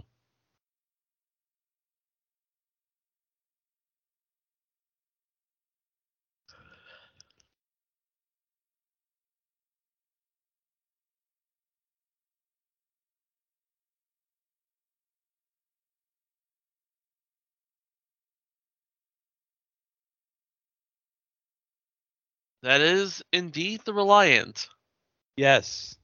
That is indeed the Reliant. Yes.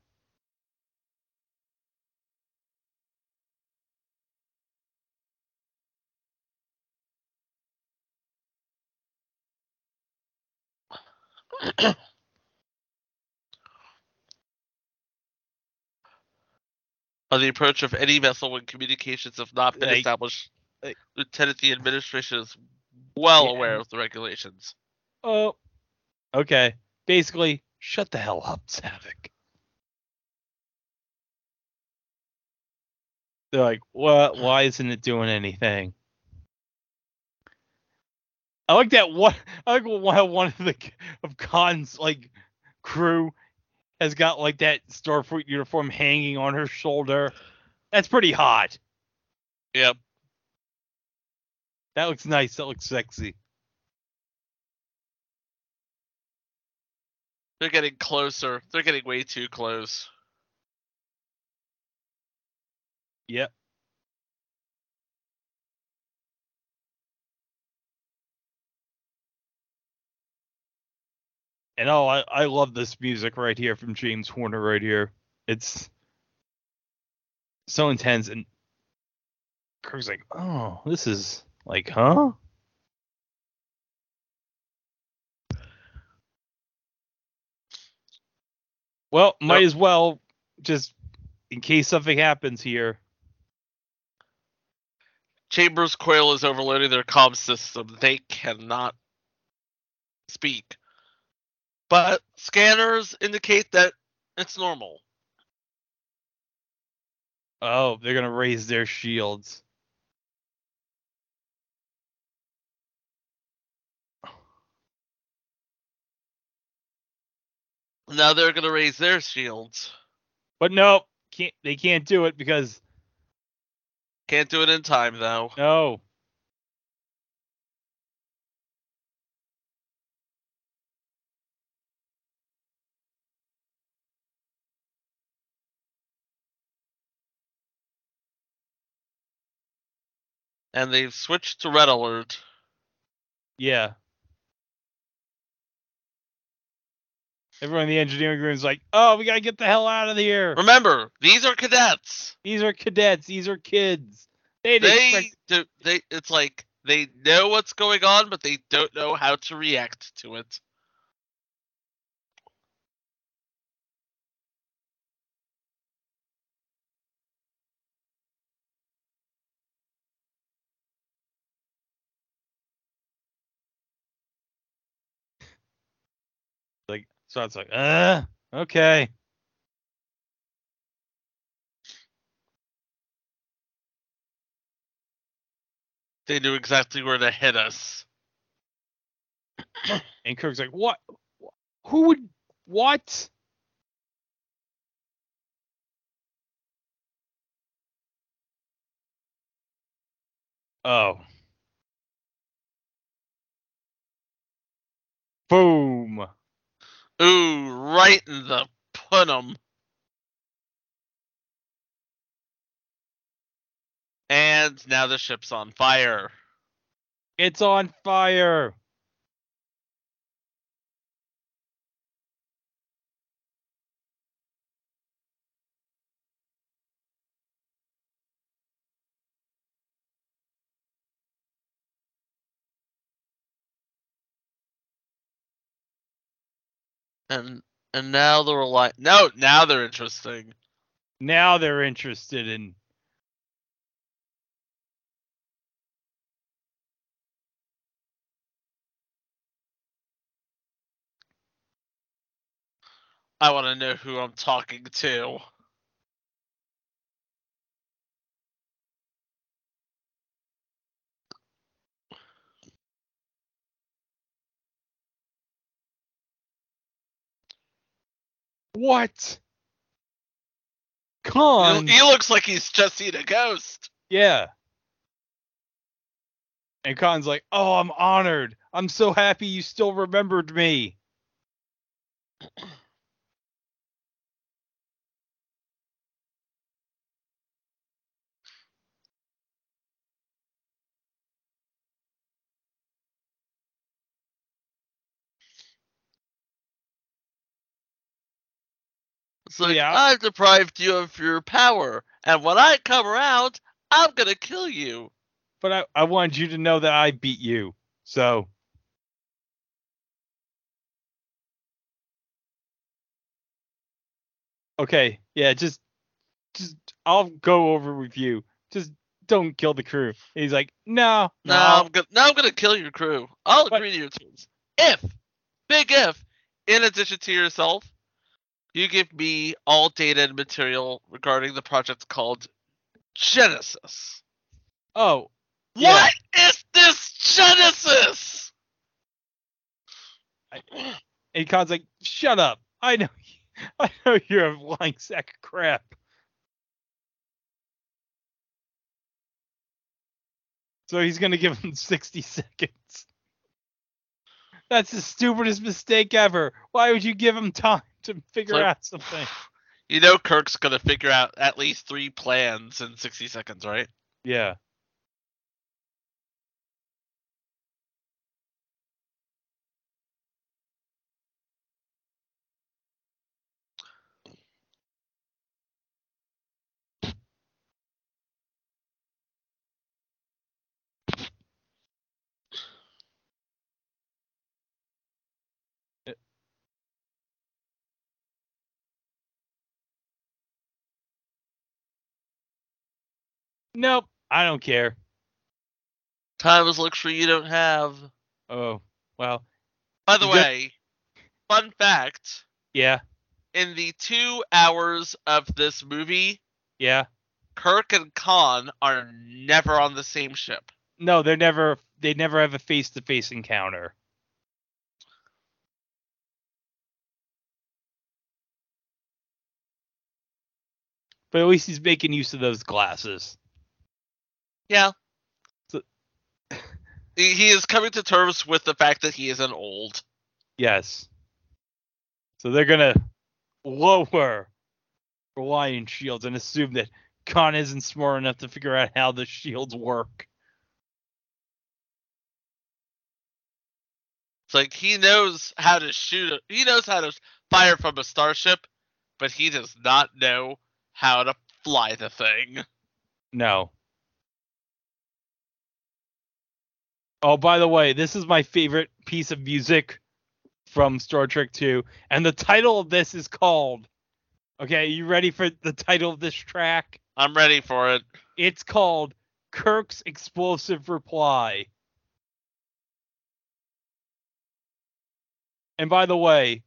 On the approach of any vessel when communications have not been Like- established, like- Lieutenant, the administration is well Yeah. aware of the regulations. Oh. Okay. Basically, shut the hell up, Saavik. They're like, what? Why isn't it doing anything? I like that one. I like how one of the of Khan's like crew has got like that Starfleet uniform hanging on her shoulder. That's pretty hot. Yep. That looks nice. That looks sexy. They're getting closer. They're getting way too close. Yep. And oh, I, I love this music right here from James Horner right here. It's so intense and Kirk's like, oh, this is like, huh? Well, might as well just in case something happens here. Chambers Coil is overloading their comm system. They cannot speak. But scanners indicate that it's normal. Oh, they're gonna raise their shields. Now they're gonna raise their shields. But no, can't they can't do it because Can't do it in time though. no. And they've switched to red alert. Yeah. Everyone in the engineering room is like, "Oh, we gotta get the hell out of here. Remember, these are cadets. These are cadets. These are kids. They They do, they it's like they know what's going on, but they don't know how to react to it. like." So it's like, "Uh, okay." They knew exactly where to hit us. And Kirk's like, "What? Who would? What?" Oh. Boom. Ooh, right in the punum. And now the ship's on fire. It's on fire. And and now the rely no, now they're interesting. Now they're interested in I want to know who I'm talking to. What? Khan. he looks like he's just seen a ghost. Yeah. And Khan's like, "Oh, I'm honored. I'm so happy you still remembered me." It's like Yeah. I've deprived you of your power, and when I come around, I'm gonna kill you. But I, I wanted you to know that I beat you. So Okay, yeah, just just I'll go over with you. Just don't kill the crew. And he's like, no, No, no, I'm gonna now I'm gonna kill your crew. I'll But- agree to your terms. If, big if, in addition to yourself, you give me all data and material regarding the project called Genesis. Oh, Yeah. What is this Genesis? and Khan's like, shut up. I know, I know you're a lying sack of crap. So he's gonna give him 60 seconds. That's the stupidest mistake ever. Why would you give him time to figure like- out something? You know Kirk's gonna figure out at least three plans in 60 seconds, right? Yeah. Nope, I don't care. Time is luxury you don't have. Oh, well, By the way, fun fact yeah, in the two hours of this movie, yeah. Kirk and Khan are never on the same ship. No, they're never they never have a face to face encounter. But at least he's making use of those glasses. Yeah. So- he, he is coming to terms with the fact that he is an old. Yes. So they're gonna lower Reliant shields and assume that Khan isn't smart enough to figure out how the shields work. It's like he knows how to shoot. A, he knows how to fire from a starship, but he does not know how to fly the thing. No. Oh, by the way, this is my favorite piece of music from Star Trek 2, and the title of this is called. Okay, you ready for the title of this track? I'm ready for it. It's called Kirk's Explosive Reply. And by the way,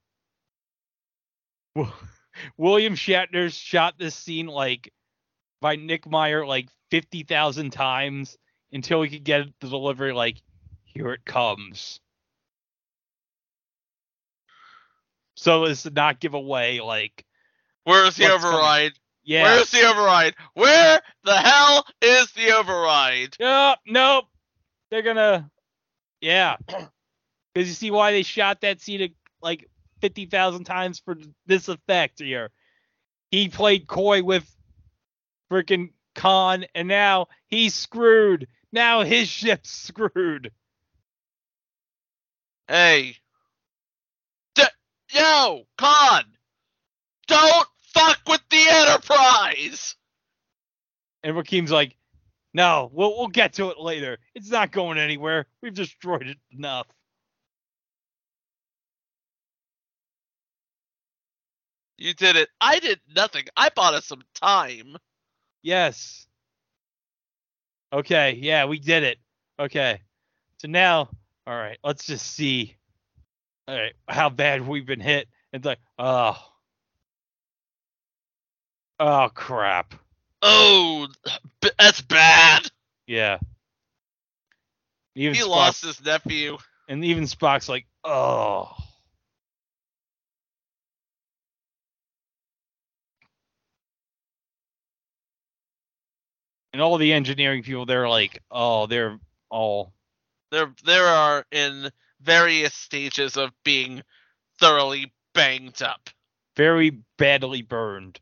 William Shatner shot this scene like by Nick Meyer like 50,000 times until he could get the delivery like, here it comes. So as to not give away like, Where's the What's coming? override? yeah, Where's the override? Where the hell is the override? Nope, nope. They're gonna, yeah. Because you see why they shot that scene like fifty thousand times for this effect here. He played coy with freaking Khan, and now he's screwed. Now his ship's screwed. Hey. D- Yo, Khan! Don't fuck with the Enterprise! And Rakim's like, "No, we'll we'll get to it later. It's not going anywhere. We've destroyed it enough." You did it. I did nothing. I bought us some time. Yes. Okay, yeah, we did it. Okay. So now, all right, let's just see all right, how bad we've been hit. It's like, oh. Oh crap. Oh, that's bad. Yeah. Even He Spock- lost his nephew. and even Spock's like, oh. And all the engineering people, they're like, oh, they're all There, there are in various stages of being thoroughly banged up. very badly burned.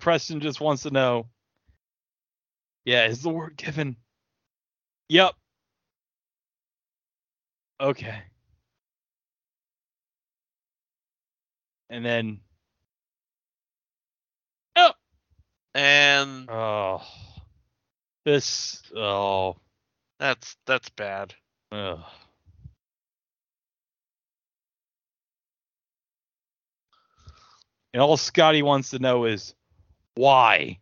Preston just wants to know. Yeah, is the word given? Yep. Okay. And then oh And oh this oh that's that's bad. ugh. And all Scotty wants to know is why.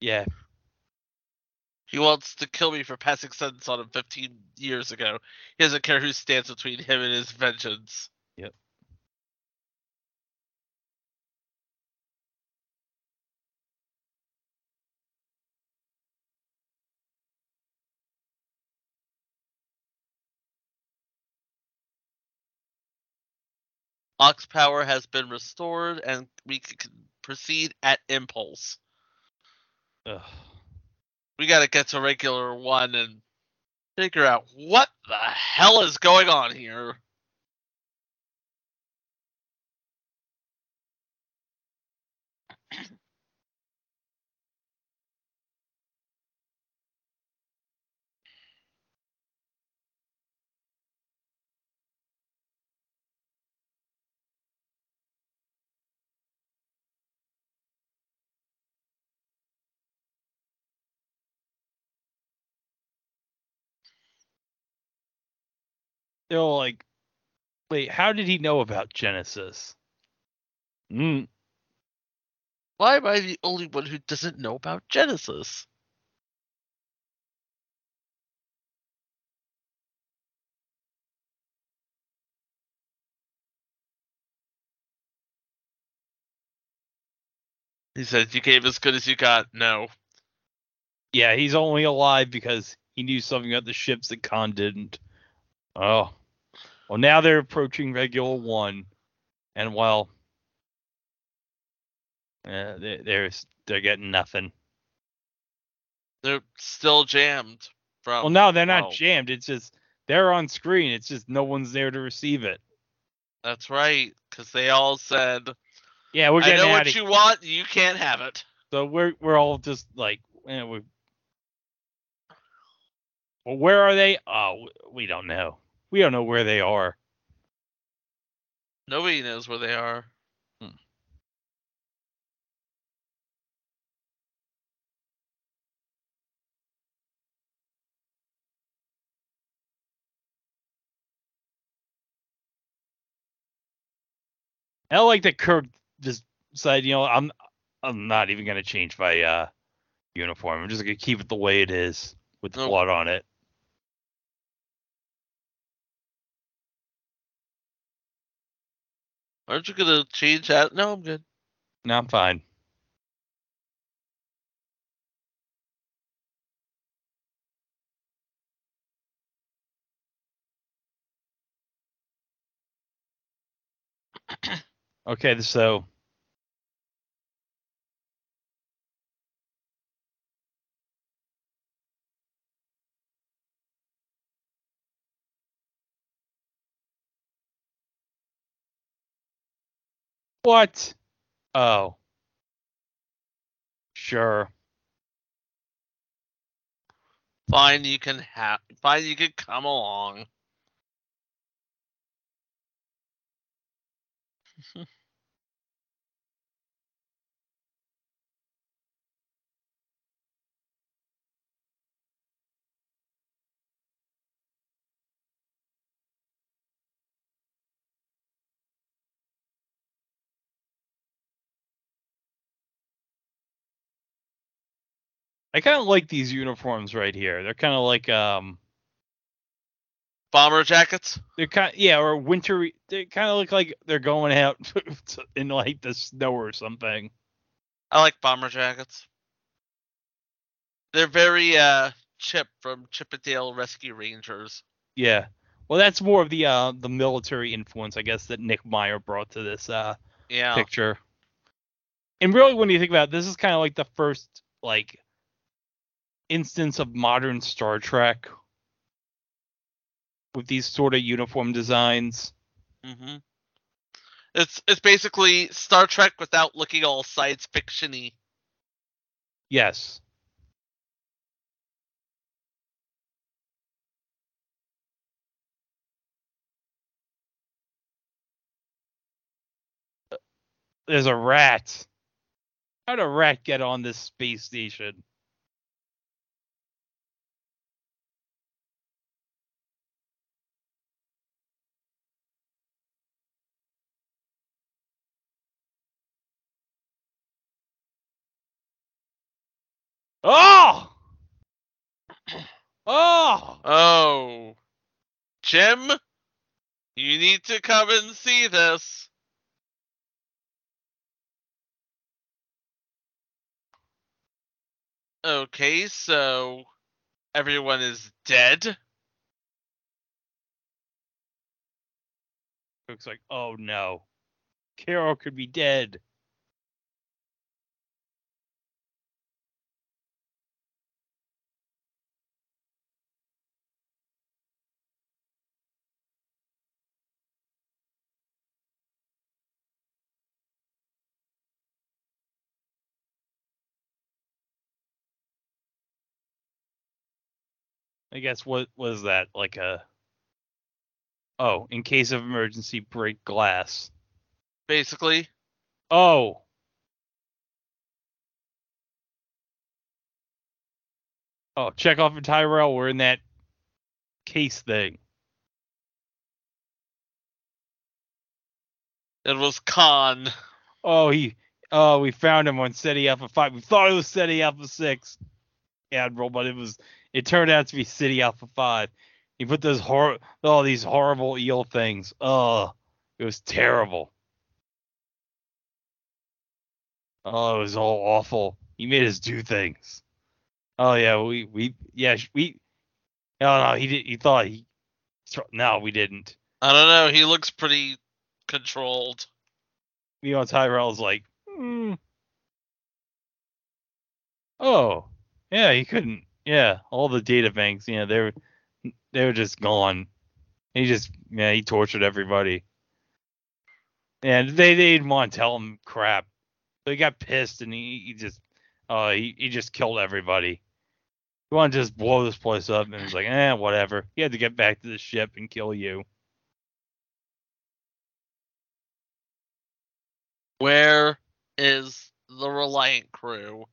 Yeah, He wants to kill me for passing sentence on him 15 years ago. He doesn't care who stands between him and his vengeance. Yep. Ox power has been restored, and we can proceed at impulse. ugh. We gotta get to Regula One and figure out what the hell is going on here. They're all like, wait, how did he know about Genesis? Mm, Why am I the only one who doesn't know about Genesis? He said, You gave as good as you got. No. yeah, he's only alive because he knew something about the ships that Khan didn't. Oh, well, now they're approaching Regula One, and well, uh, they, they're they're getting nothing. They're still jammed from Well, no, they're not well, jammed. It's just they're on screen. It's just no one's there to receive it. That's right, because they all said, Yeah, we're getting I know what of you want, you can't have it. So we're we're all just like, eh, we. Well, where are they? Oh, we don't know. We don't know where they are. Nobody knows where they are. I like that Kirk just said, you know, I'm I'm not even gonna change my uh uniform. I'm just gonna keep it the way it is with the Nope. blood on it. Aren't you gonna change that? No, I'm good. No, I'm fine. okay, so what? Oh, sure. Fine, you can have. Fine, you can come along. I kind of like these uniforms right here. They're kind of like um, Bomber jackets. they're kind yeah, or wintry. They kind of look like they're going out in like the snow or something. I like bomber jackets. They're very uh Chip from Chip 'n Dale Rescue Rangers. Yeah. Well, that's more of the uh the military influence, I guess, that Nick Meyer brought to this uh Yeah. picture. And really, when you think about it, this is kind of like the first like instance of modern Star Trek with these sort of uniform designs. hmm It's it's basically Star Trek without looking all science fictiony. Yes. There's a rat. How'd a rat get on this space station? Oh! Oh! Oh, Jim, you need to come and see this. Okay, so everyone is dead. Looks like, oh no. Carol could be dead. I guess what was that? Like a Oh, in case of emergency, break glass. Basically, Oh. Oh, check Chekhov and Terrell were in that case thing. it was Khan. Oh, he. Oh, we found him on Ceti Alpha Five. We thought it was Ceti Alpha Six, Admiral, but it was. It turned out to be Ceti Alpha Five. He put those hor. all these horrible eel things. Oh, it was terrible. Oh, it was all awful. He made us do things. Oh yeah, we we yeah we. Oh no, he did. He thought he. No, we didn't. I don't know. He looks pretty controlled. you know, Terrell's like, hmm. oh, yeah, he couldn't. Yeah, all the data banks, you know, they were they were just gone. He just, yeah, he tortured everybody, and they they didn't want to tell him crap. So he got pissed and he, he just, uh, he he just killed everybody. He wanted to just blow this place up, and he's like, eh, whatever. He had to get back to the ship and kill you. Where is the Reliant crew?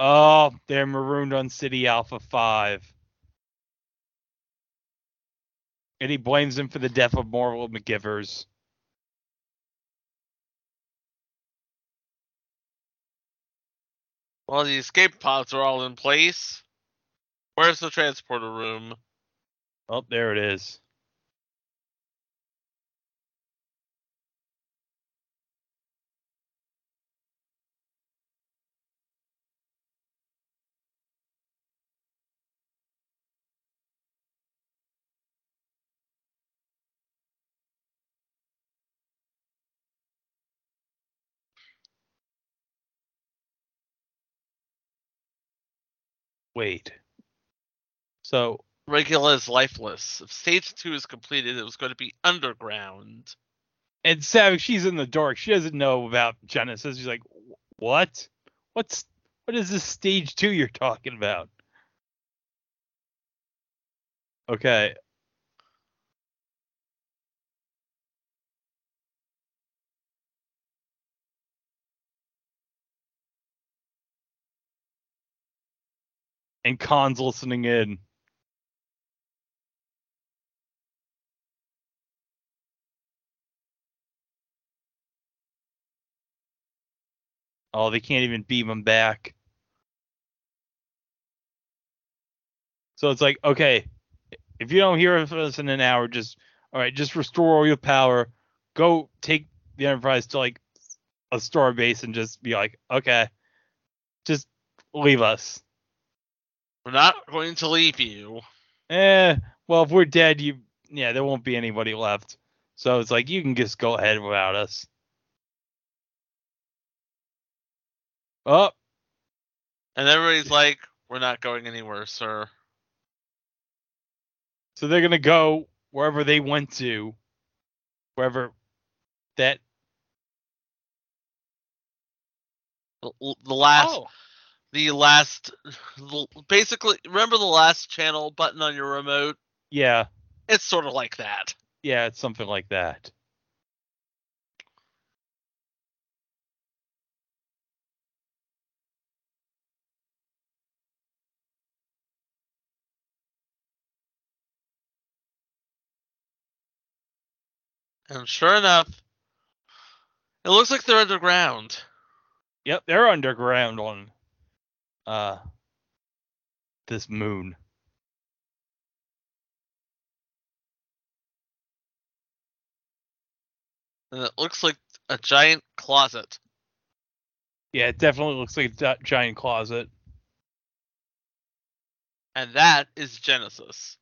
Oh, they're marooned on Ceti Alpha 5. And he blames him for the death of Marvel McGivers. Well, the escape pods are all in place. Where's the transporter room? Oh, there it is. Wait. So, Regula is lifeless. If stage two is completed, it was going to be underground. and Saavik, she's in the dark. She doesn't know about Genesis. She's like, what? What's what is this stage two you're talking about? Okay. And Khan's listening in. Oh, they can't even beam him back. So it's like, okay, if you don't hear us in an hour, just all right, just restore all your power. Go take the Enterprise to like a star base and just be like, okay, just leave us. We're not going to leave you. Eh. Well, if we're dead, you yeah, there won't be anybody left. So it's like you can just go ahead without us. Oh. And everybody's like, "We're not going anywhere, sir." So they're gonna go wherever they went to, wherever that the last oh the last, basically, remember the last channel button on your remote? yeah, It's sort of like that. yeah, it's something like that. And sure enough, it looks like they're underground. Yep, they're underground on uh this moon. And it looks like a giant closet. Yeah, it definitely looks like a giant closet. And that is Genesis.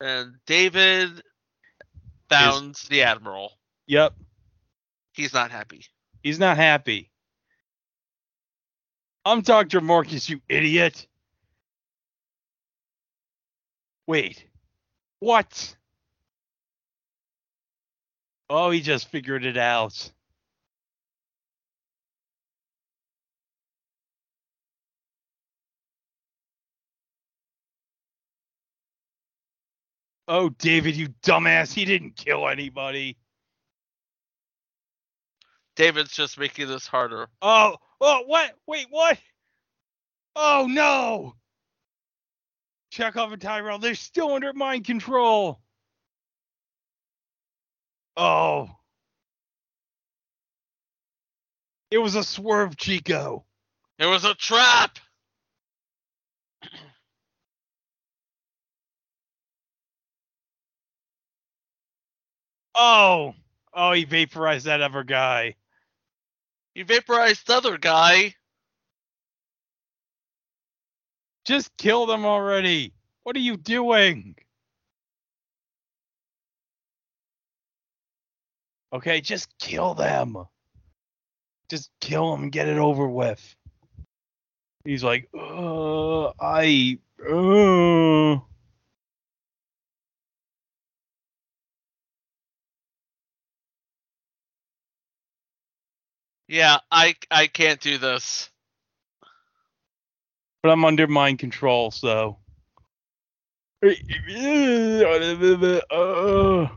And David founds the Admiral. Yep, He's not happy. he's not happy. I'm Dr. Marcus, you idiot. Wait. What? Oh, he just figured it out. Oh, David, you dumbass. He didn't kill anybody. David's just making this harder. Oh, oh, what? Wait, what? Oh no! Chekhov and Terrell, they're still under mind control. Oh. It was a swerve, Chico. It was a trap! Oh. Oh, he vaporized that other guy. You vaporized the other guy. Just kill them already. What are you doing? Okay, just kill them. Just kill them and get it over with. He's like, uh, I, uh. Yeah, I I can't do this. But I'm under mind control, so. Uh.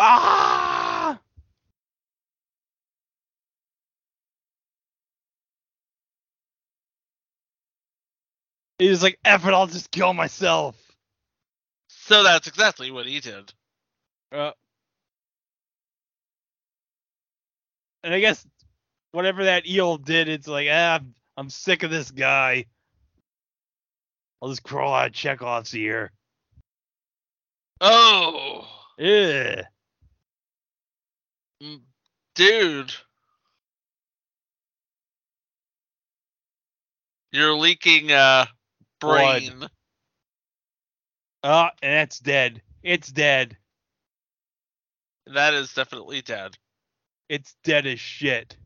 Ah! He's like, F it, I'll just kill myself. So that's exactly what he did. Uh, and I guess whatever that eel did, it's like, ah, I'm- sick of this guy. I'll just crawl out of Chekhov's ear. Oh, Ugh. mm, dude. You're leaking uh Blood. brain. Ah, and that's dead. It's dead. That is definitely dead. It's dead as shit.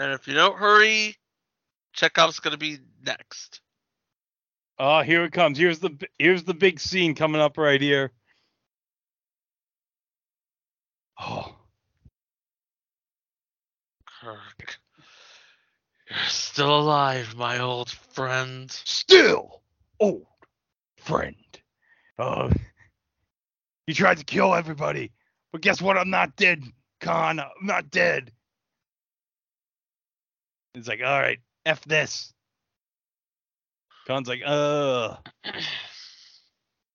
And if you don't hurry, Chekhov's gonna be next. Oh, here it comes. Here's the here's the big scene coming up right here. Oh, Kirk. You're still alive, my old friend. still old friend. Uh, you tried to kill everybody, but guess what? I'm not dead, Khan. I'm not dead. It's like, all right, f this. Khan's like, uh,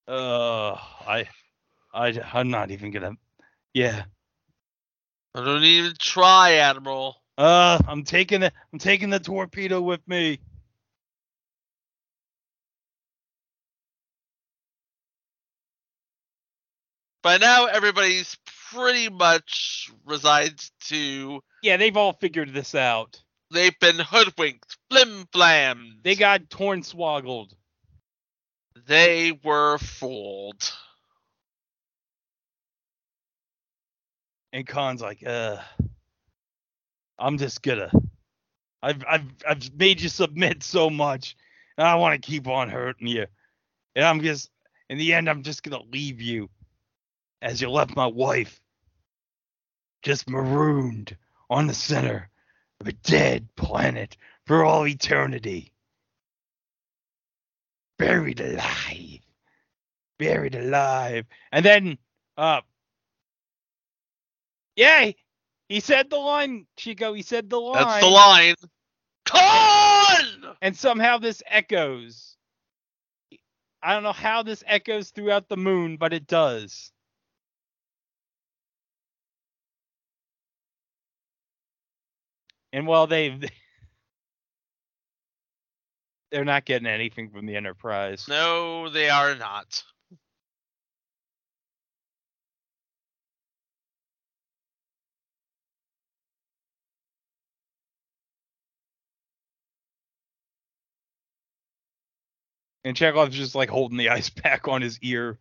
uh, I, I, I'm not even gonna. Yeah. I don't even try, Admiral. Uh, I'm taking the, I'm taking the torpedo with me. By now, everybody's pretty much resigned to. Yeah, they've all figured this out. They've been hoodwinked, flim flammed. They got torn swoggled. They were fooled. And Khan's like, uh, I'm just gonna, I've I've I've made you submit so much, and I want to keep on hurting you. And I'm just in the end, I'm just gonna leave you, as you left my wife, just marooned on the center of a dead planet for all eternity, buried alive, buried alive, and then uh, yay. He said the line, Chico. He said the line. That's the line. Khan! and somehow this echoes. I don't know how this echoes throughout the moon, but it does. And while they they're not getting anything from the Enterprise. No, they are not. And Chekhov's just like holding the ice pack on his ear.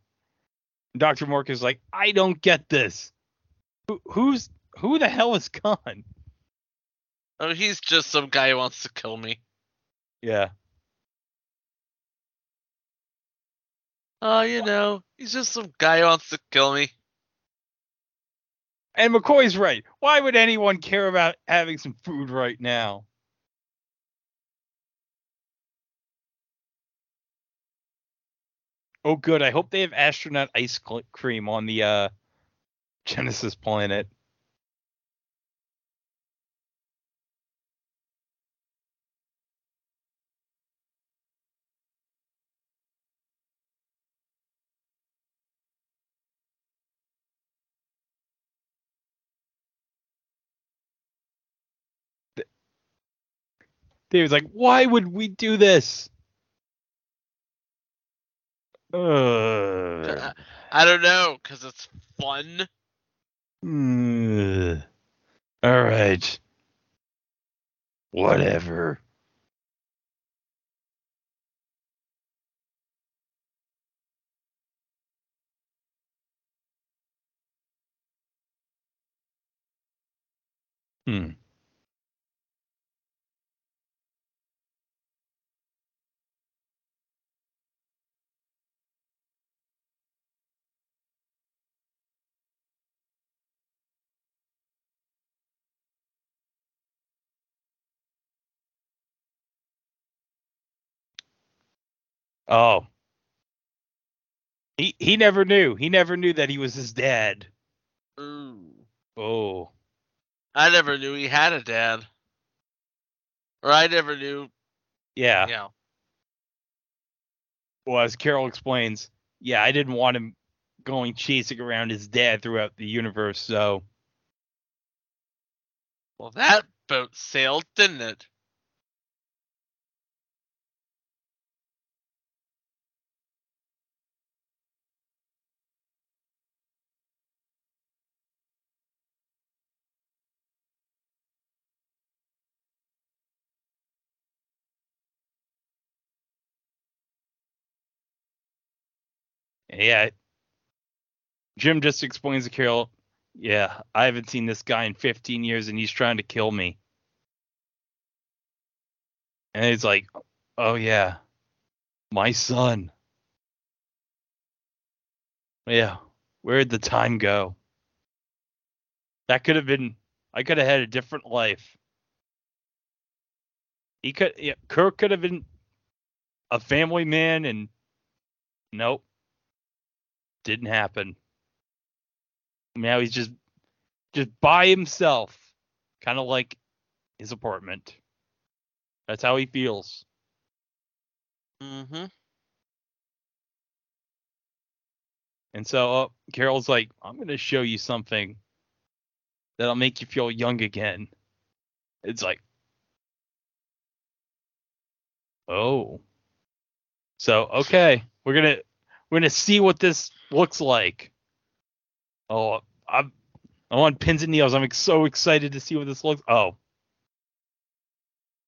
Dr. Mork is like, I don't get this. Who, who's who the hell is Khan? Oh, he's just some guy who wants to kill me. Yeah. Oh, you know, he's just some guy who wants to kill me. And McCoy's right. Why would anyone care about having some food right now? Oh, good. I hope they have astronaut ice cream on the uh, Genesis planet. David's like, why would we do this? Uh, Uh, I don't know, cause it's fun. mm, all right. Whatever. Hmm. Oh. He he never knew. He never knew that he was his dad. Ooh. Oh. I never knew he had a dad. Or I never knew, Yeah. you know. Well, as Carol explains, yeah, I didn't want him going chasing around his dad throughout the universe, so Well, that boat sailed, didn't it? Yeah. Jim just explains to Carol, yeah, I haven't seen this guy in 15 years and he's trying to kill me. And he's like, oh, yeah, my son. Yeah, where'd the time go? That could have been, I could have had a different life. He could, yeah, Kirk could have been a family man and nope, didn't happen. Now he's just just by himself, kind of like his apartment. That's how he feels. Mm-hmm. And so uh, Carol's like, I'm going to show you something that'll make you feel young again. It's like, oh. So, okay, we're going to we're going to see what this looks like. Oh, I'm I'm on pins and needles. I'm so excited to see what this looks. Oh.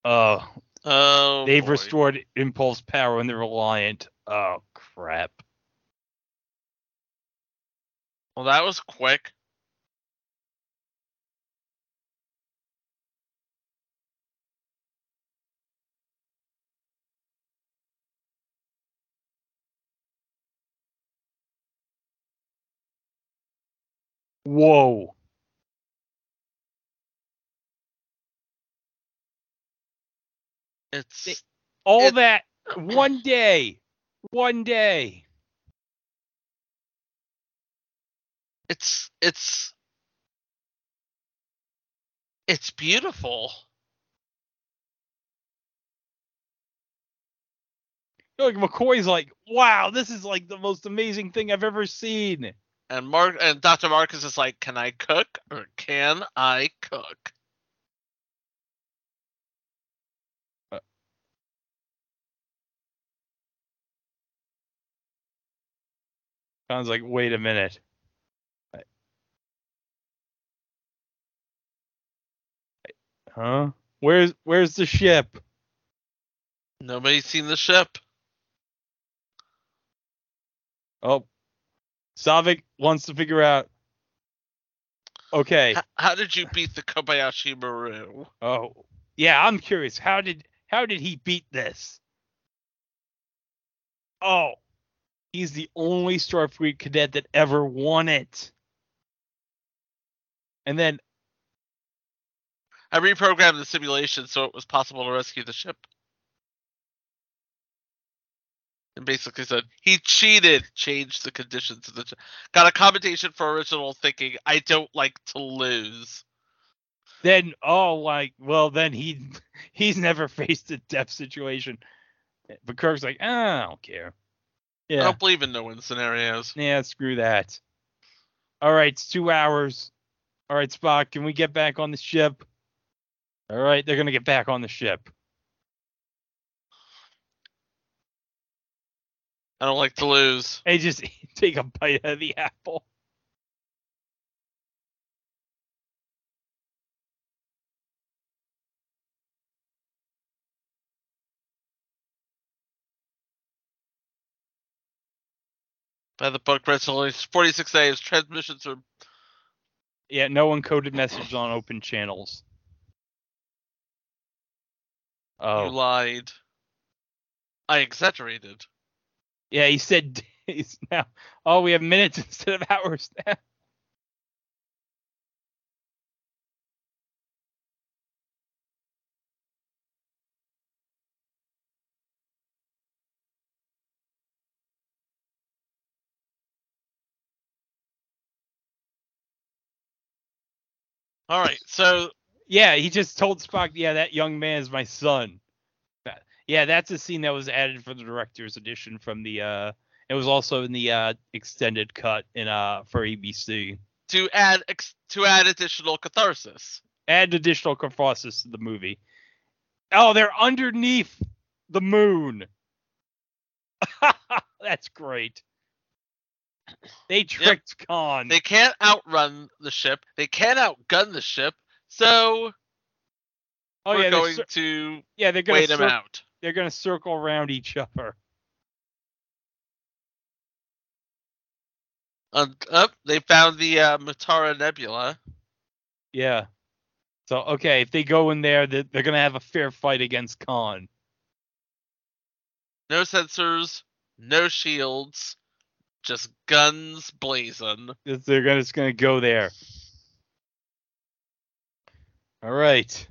Oh, Oh, they've boy. restored impulse power and they're reliant. Oh crap. Well, that was quick. Whoa. It's All It- that one day. One day. it's it's it's beautiful. Like McCoy's like, wow, this is like the most amazing thing I've ever seen. And Mark and Dr. Marcus is like, "Can I cook or can I cook?" Uh, sounds like, wait a minute. Huh? Where's where's the ship? Nobody's seen the ship. Oh, Saavik wants to figure out. Okay. H- how did you beat the Kobayashi Maru? Oh, yeah. I'm curious. How did how did he beat this? Oh, he's the only Starfleet cadet that ever won it. And then, I reprogrammed the simulation so it was possible to rescue the ship. And basically said he cheated, changed the conditions of the. Got a commendation for original thinking. I don't like to lose. then, oh, like, well, then he he's never faced a death situation. But Kirk's like, ah, I don't care. Yeah. I don't believe in no win scenarios. yeah, screw that. All right, it's two hours. All right, Spock, can we get back on the ship? All right, they're gonna get back on the ship. I don't like to lose. Hey, just take a bite of the apple. By the book, Brent's only 46 days. Transmissions are. Yeah, no encoded message on open channels. Oh. You lied. I exaggerated. Yeah, he said days now. Oh, we have minutes instead of hours now. All right, so Yeah, he just told Spock, yeah, that young man is my son. Yeah, that's a scene that was added for the director's edition from the uh it was also in the uh extended cut in uh for ABC. to add ex- to add additional catharsis. Add additional catharsis to the movie. Oh, they're underneath the moon. that's great. They tricked Khan. They can't outrun the ship. They can't outgun the ship. So oh we're yeah, they're going cir- to yeah, they're gonna wait him out. They're gonna circle around each other. Uh, up, they found the uh, Mutara Nebula. Yeah. So okay, if they go in there, they're, they're gonna have a fair fight against Khan. No sensors, no shields, just guns blazing. They're gonna just gonna go there. All right.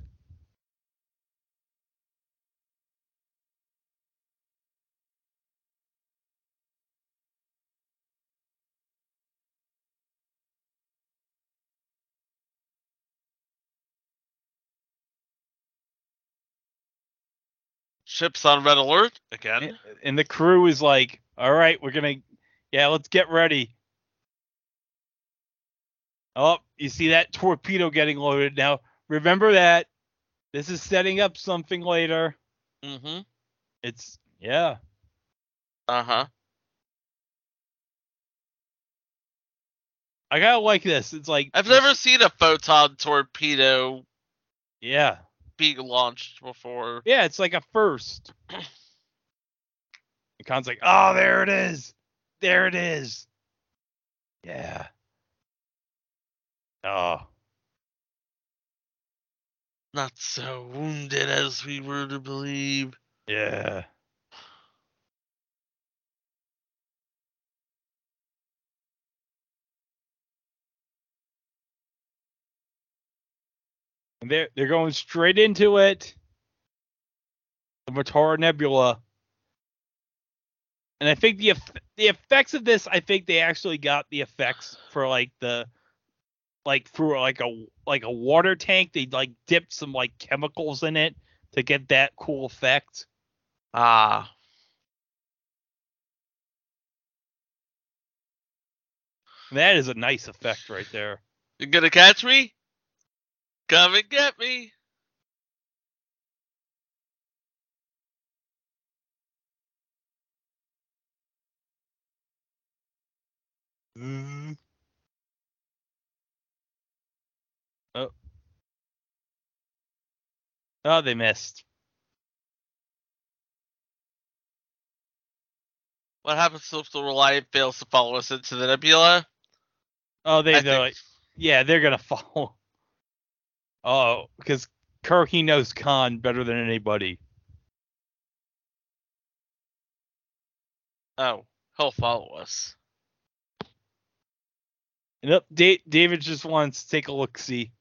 Ships on red alert again. And the crew is like, "All right, we're gonna, yeah, let's get ready." Oh, you see that torpedo getting loaded now? Remember that. This is setting up something later. Mm-hmm. It's yeah. Uh huh. I gotta like this. It's like I've never seen a photon torpedo yeah. Being launched before. Yeah, it's like a first. And Khan's like, oh, there it is. There it is. Yeah. Oh. Not so wounded as we were to believe. Yeah. They're they're going straight into it. The Mutara Nebula. And I think the the effects of this, I think they actually got the effects for like the like through like a like a water tank. They like dipped some like chemicals in it to get that cool effect. Ah. That is a nice effect right there. You gonna catch me? Come and get me. Mm. Oh. Oh, they missed. What happens if the Reliant fails to follow us into the nebula? Oh, they I they're think- yeah, they're gonna follow. Oh, because Kirk he knows Khan better than anybody. Oh, he'll follow us. And up, da- David just wants to take a look. See.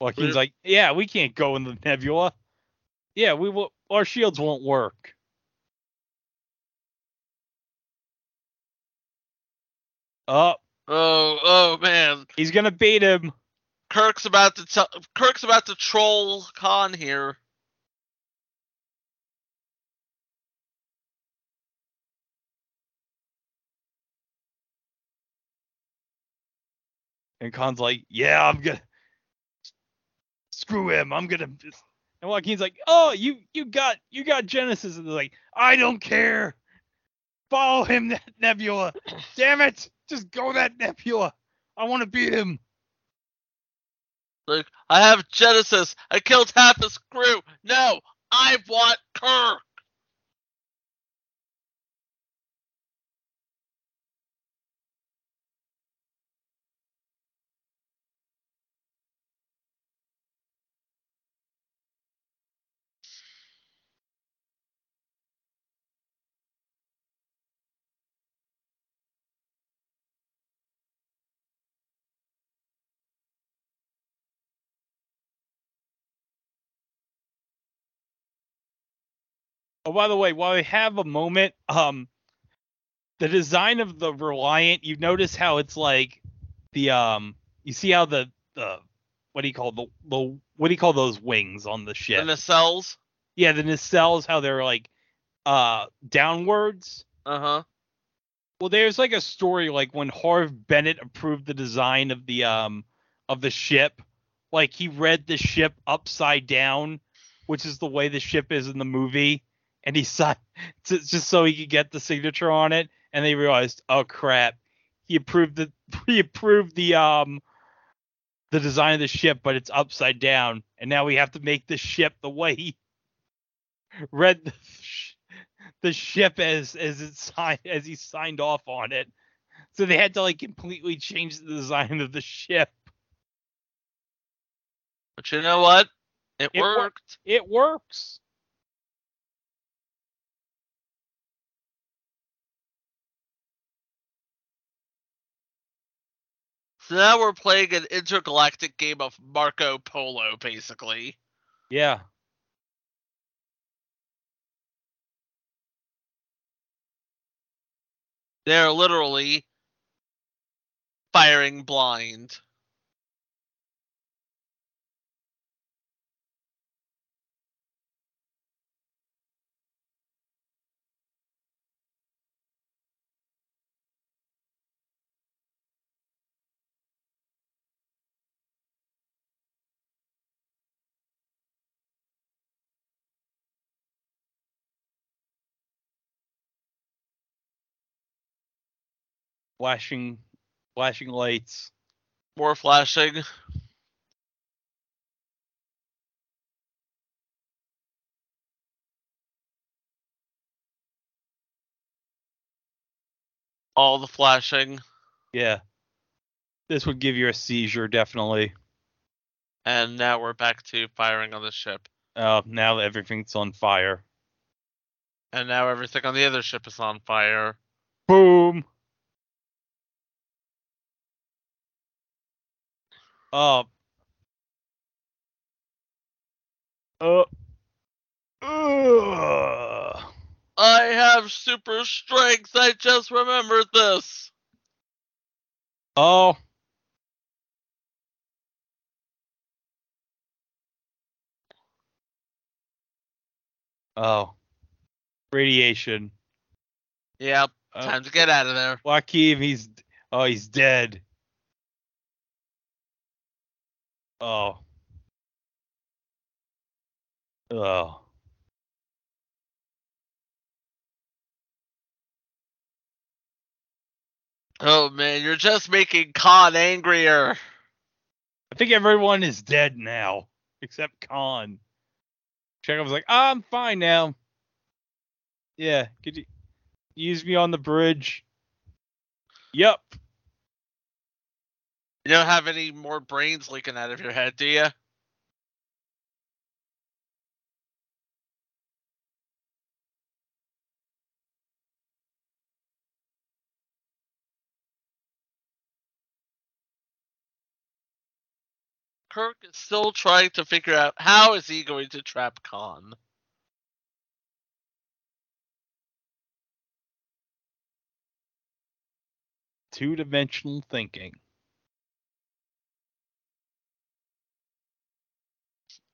Joachim's We're- like, yeah, we can't go in the nebula. Yeah, we will. Our shields won't work. Oh, Oh, oh man. he's gonna beat him. Kirk's about to tell Kirk's about to troll Khan here. And Khan's like, yeah, I'm gonna screw him. I'm gonna. And Joachim's like, oh, you you got you got Genesis, and they're like, I don't care. Follow him, Ne- Nebula. Damn it, just go that Nebula. I want to beat him. Like, I have Genesis. I killed half his crew. No, I want Kirk. Oh, by the way, while we have a moment, um, the design of the Reliant, you notice how it's like the um, you see how the the what do you call the the what do you call those wings on the ship? The nacelles. yeah, the nacelles, how they're like uh downwards. Uh huh. Well, there's like a story like when Harve Bennett approved the design of the um of the ship, like he read the ship upside down, which is the way the ship is in the movie, and he signed to, just so he could get the signature on it, and they realized, oh crap, he approved the he approved the um the design of the ship, but it's upside down, and now we have to make the ship the way he read the, the ship as as it signed as he signed off on it. So they had to like completely change the design of the ship. But you know what? It, It wor- worked. It works. So now we're playing an intergalactic game of Marco Polo, basically. Yeah. They're literally firing blind. Flashing flashing lights. More flashing. All the flashing. Yeah. This would give you a seizure, definitely. And now we're back to firing on the ship. Uh, now everything's on fire. And now everything on the other ship is on fire. Boom. Uh. Uh. Ugh. I have super strength. I just remembered this. Oh. Oh. Radiation. Yep. Uh, Time to get out of there. Joachim, he's oh, he's dead. Oh. Oh. Oh man, you're just making Khan angrier. I think everyone is dead now except Khan. Chekov's like, I'm fine now. Yeah, could you use me on the bridge? Yup. You don't have any more brains leaking out of your head, do you? Kirk is still trying to figure out how is he going to trap Khan. Two dimensional thinking.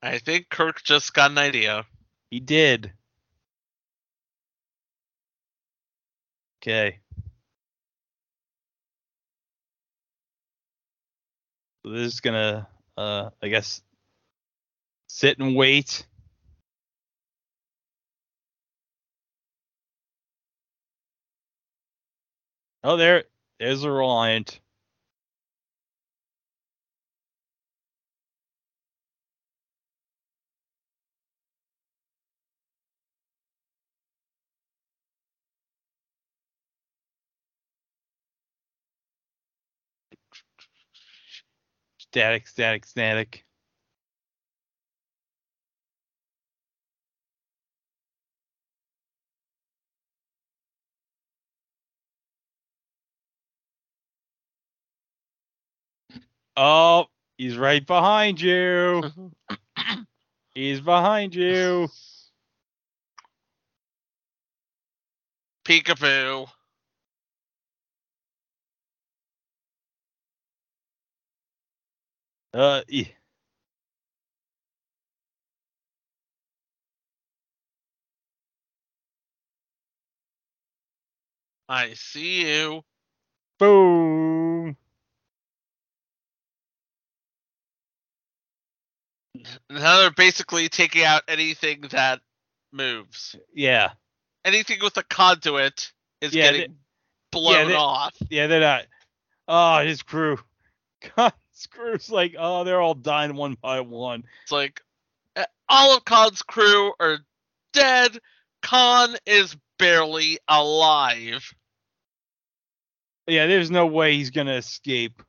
I think Kirk just got an idea. He did. Okay. So this is gonna, uh, I guess, sit and wait. Oh, there, there's a Reliant. Static, static, static. Oh, he's right behind you. He's behind you. Peekaboo. Uh, e- I see you. boom. Now they're basically taking out anything that moves. Yeah, Anything with a conduit is Yeah, getting blown they- off. yeah, they're not. Oh, his crew. God, his crew's like, oh, they're all dying one by one. It's like eh, all of Khan's crew are dead. Khan is barely alive. Yeah, there's no way he's gonna escape.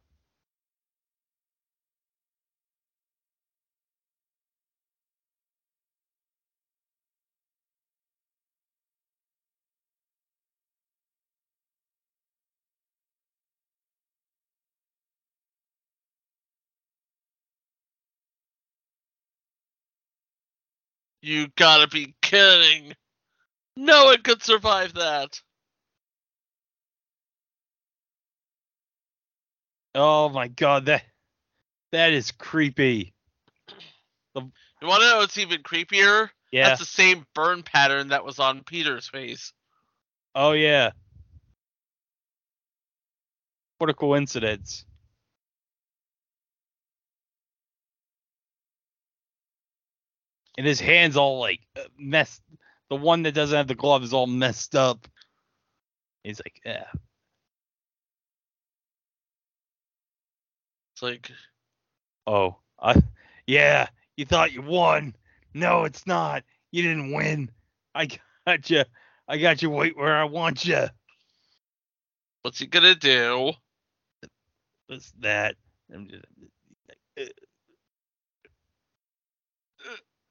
You gotta be kidding. No one could survive that. Oh my god, that that is creepy. You wanna know what's even creepier? Yeah. That's the same burn pattern that was on Peter's face. Oh yeah. What a coincidence. And his hands all like uh, messed. The one that doesn't have the glove is all messed up. He's like, yeah. It's like Oh, I, yeah. You thought you won. No, it's not. You didn't win. I got you. I got you right where I want you. what's he gonna do? What's that? I'm just.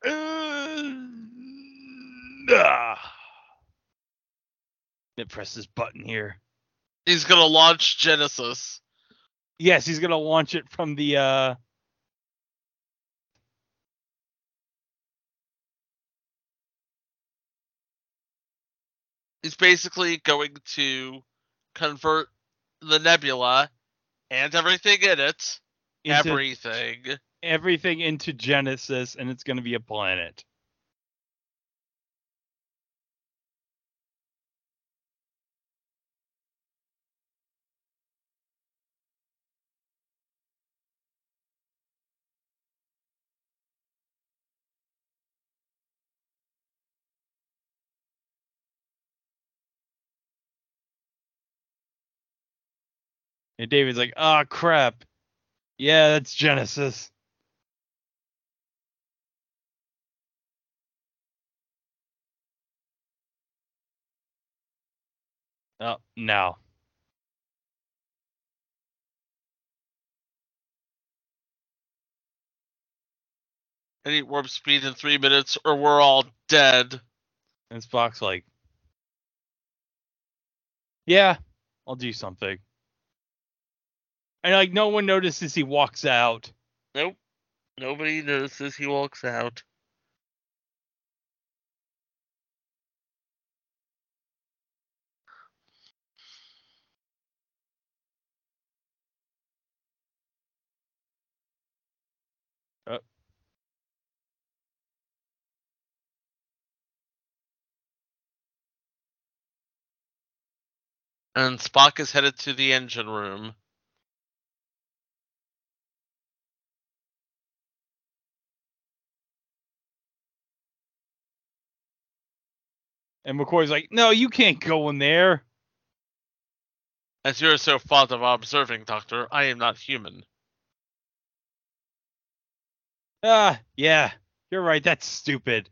Let uh, me press this button here. He's gonna launch Genesis. Yes, he's gonna launch it from the uh He's basically going to convert the nebula and everything in it, Into... everything everything into Genesis, and it's going to be a planet. And David's like, "Ah, crap. Yeah, that's Genesis." Oh, no. I need warp speed in three minutes, or we're all dead. And Spock's like, "Yeah, I'll do something." And like, no one notices he walks out. Nope. Nobody notices he walks out. And Spock is headed to the engine room. And McCoy's like, "No, you can't go in there." As you are so fond of observing, Doctor, I am not human. Ah, yeah, you're right. That's stupid.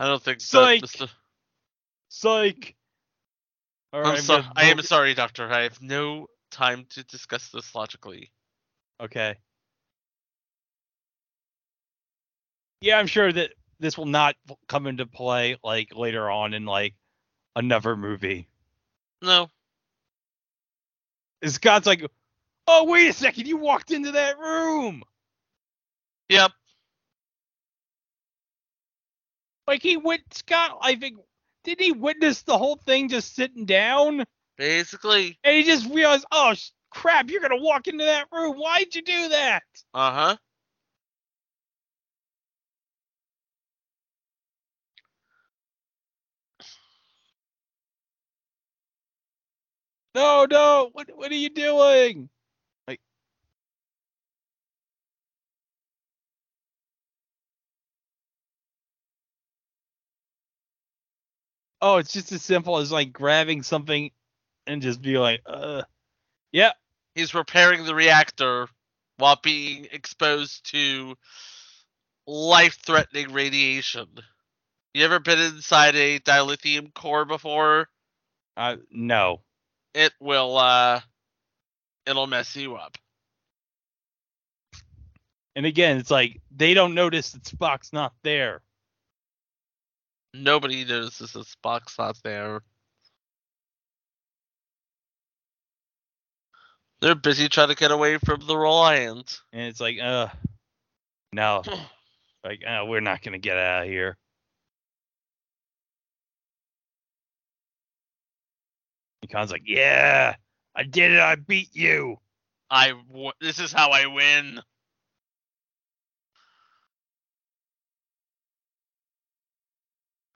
I don't think Psych. that, Mr. Psych. I'm so- I am sorry, Doctor. I have no time to discuss this logically. Okay. Yeah, I'm sure that this will not come into play like later on in like another movie. No. Scott's like, "Oh, wait a second, you walked into that room." Yep. Like he went Scott, I think didn't he witness the whole thing just sitting down? Basically. And he just realized, "Oh, sh- crap, you're going to walk into that room. Why'd you do that?" Uh huh. No, no. What what are you doing? Oh, it's just as simple as like grabbing something and just be like, uh Yep. He's repairing the reactor while being exposed to life-threatening radiation. You ever been inside a dilithium core before? Uh no. It will uh it'll mess you up. And again, it's like they don't notice that Spock's not there. Nobody notices that Spock's not there. They're busy trying to get away from the Reliant. And it's like, uh no. like, uh, we're not gonna get out of here. And Khan's like, yeah, I did it. I beat you. I w- this is how I win.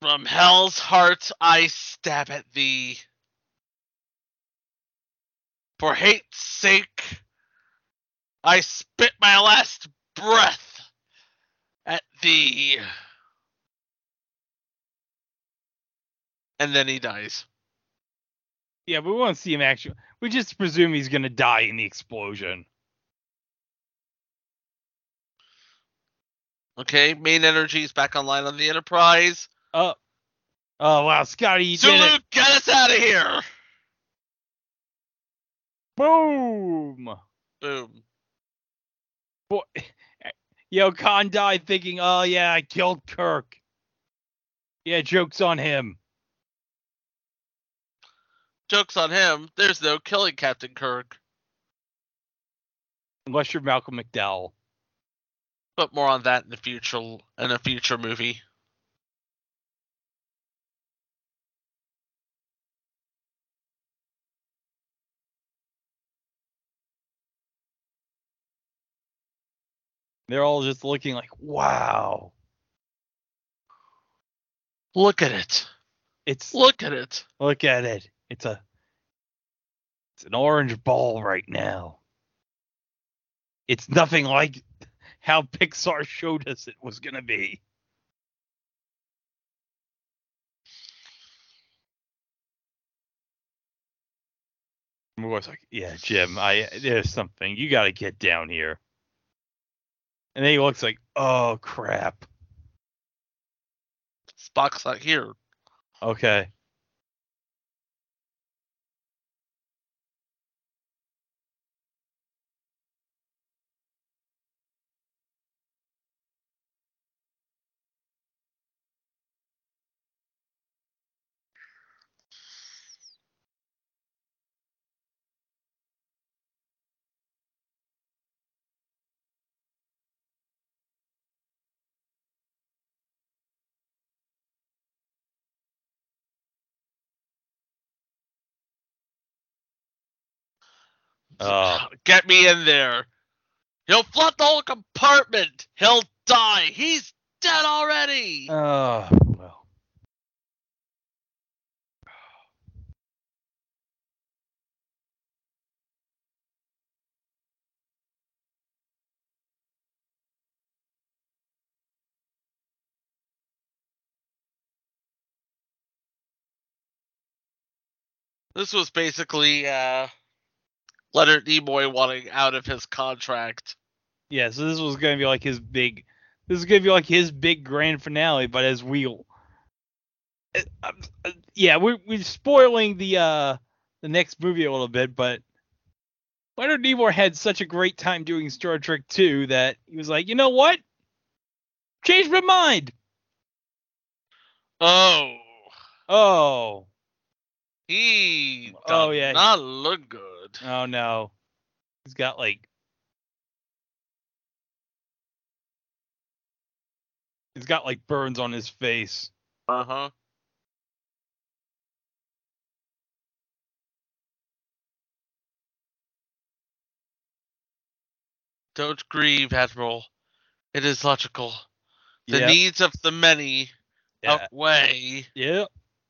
From hell's heart I stab at thee. For hate's sake, I spit my last breath at thee. And then he dies. Yeah, we won't see him actually. We just presume he's gonna die in the explosion. Okay, main energy is back online on the Enterprise. Oh, oh wow, Scotty, you did Sulu, it! get us out of here! Boom! Boom. Boy, yo, Khan died thinking, oh yeah, I killed Kirk. Yeah, jokes on him. Joke's on him. There's no killing Captain Kirk. Unless you're Malcolm McDowell. But more on that in the future in a future movie. They're all just looking like, wow. Look at it. It's Look at it. look at it. It's a it's an orange ball right now. It's nothing like how Pixar showed us it was gonna be. I was like, yeah, Jim, I there's something. You gotta get down here. And then he looks like, oh crap. Spock's not here. Okay. Uh, Get me in there. He'll flood the whole compartment. He'll die. He's dead already. Oh, well. This was basically uh, Leonard Nimoy wanting out of his contract. Yeah, so this was gonna be like his big. This is gonna be like his big grand finale, but as we'll. Uh, uh, yeah, we're we're spoiling the uh the next movie a little bit, but Leonard Nimoy had such a great time doing Star Trek 2 that he was like, you know what? Changed my mind. Oh, Oh, he Oh, yeah. not look good. Oh no, he's got like. He's got like burns on his face. Uh huh. Don't grieve, Admiral. It is logical. The Yep, needs of the many yeah. outweigh. Yeah,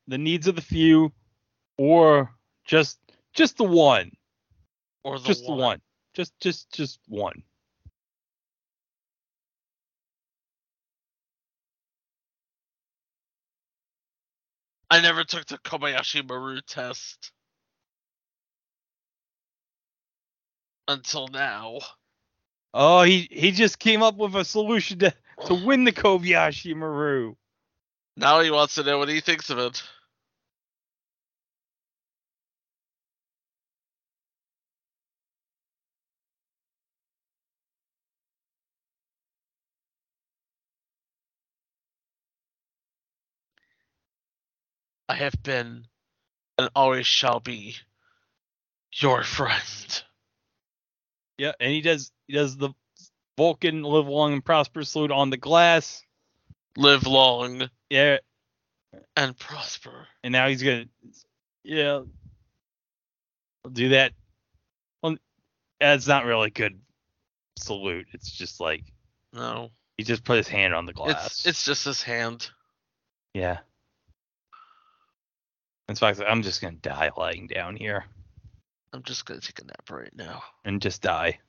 the needs of the few, or just just the one, Or the just one. one, just just just one. I never took the Kobayashi Maru test. Until now. Oh, he he just came up with a solution to to win the Kobayashi Maru. Now he wants to know what he thinks of it. I have been and always shall be your friend. Yeah, and he does he does the Vulcan live long and prosper salute on the glass. Live long Yeah, and prosper. and now he's gonna yeah do that. Well, that's not really a good salute. It's just like No. he just put his hand on the glass. It's it's just his hand. Yeah. In fact, I'm just gonna die lying down here I'm just gonna take a nap right now. and just die.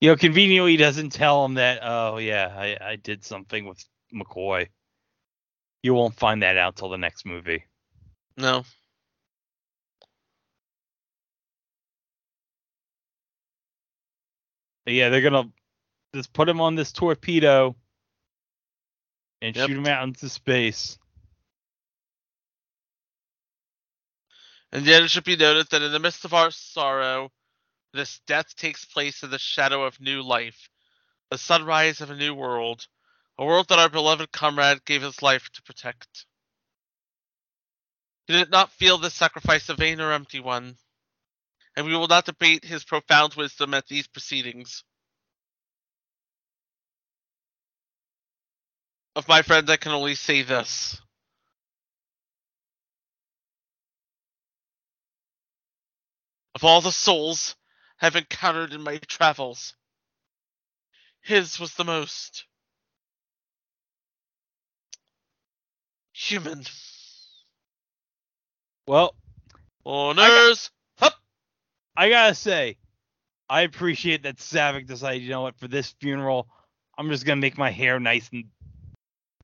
You know, conveniently doesn't tell him that. Oh yeah, I, I did something with McCoy. You won't find that out till the next movie. No. Yeah, they're gonna just put him on this torpedo and Yep. shoot him out into space. And yet it should be noted that in the midst of our sorrow, this death takes place in the shadow of new life, the sunrise of a new world, a world that our beloved comrade gave his life to protect. He did not feel this sacrifice a vain or empty one, and we will not debate his profound wisdom at these proceedings. Of my friend, I can only say this. Of all the souls I have encountered in my travels, his was the most human. Well, honors I gotta say, I appreciate that Saavik decided, you know what, for this funeral, I'm just gonna make my hair nice and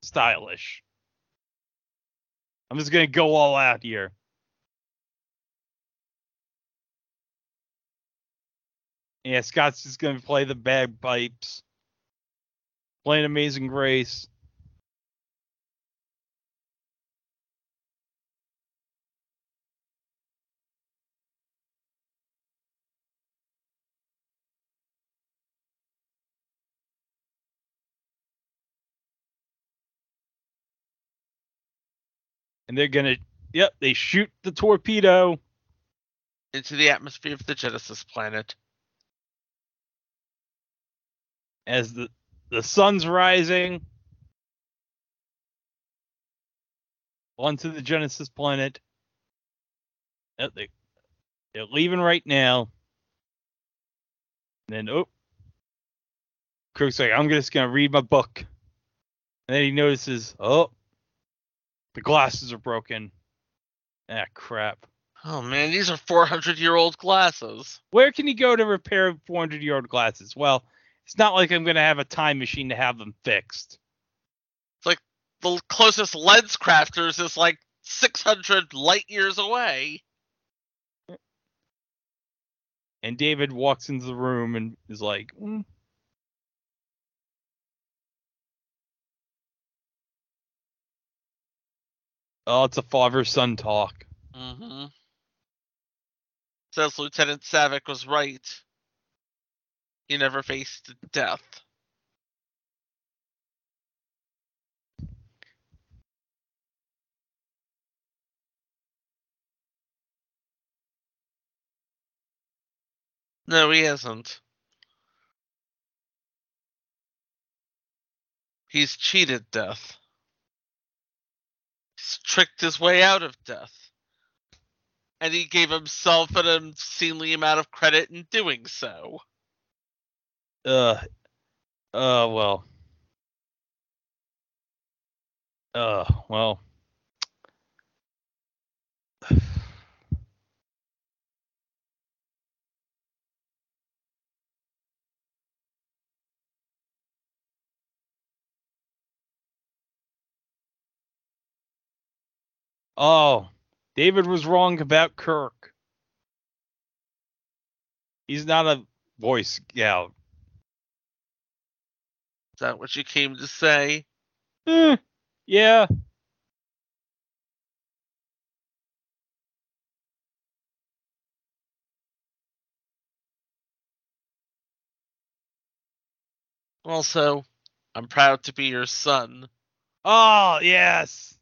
stylish. I'm just gonna go all out here. Yeah, Scott's just gonna play the bagpipes, playing Amazing Grace. And they're gonna, yep, they shoot the torpedo. into the atmosphere of the Genesis planet. as the the sun's rising onto the Genesis planet. Yep, they they're leaving right now. And then oh, Kirk's like, I'm just gonna read my book. And then he notices, oh, the glasses are broken. Ah, crap. Oh man, these are 400 year old glasses. Where can you go to repair 400 year old glasses? Well, it's not like I'm gonna have a time machine to have them fixed. It's like the closest lens crafters is like 600 light years away. And David walks into the room and is like, "Mm." "Oh, it's a father-son talk." Mm-hmm. Says Lieutenant Saavik was right. He never faced death. No, he hasn't. He's cheated death. Tricked his way out of death. And he gave himself an obscenely amount of credit in doing so. Uh, uh, well, uh, well. Oh, David was wrong about Kirk. He's not a Boy Scout. Is that what you came to say? Eh, yeah. Also, I'm proud to be your son. Oh, yes.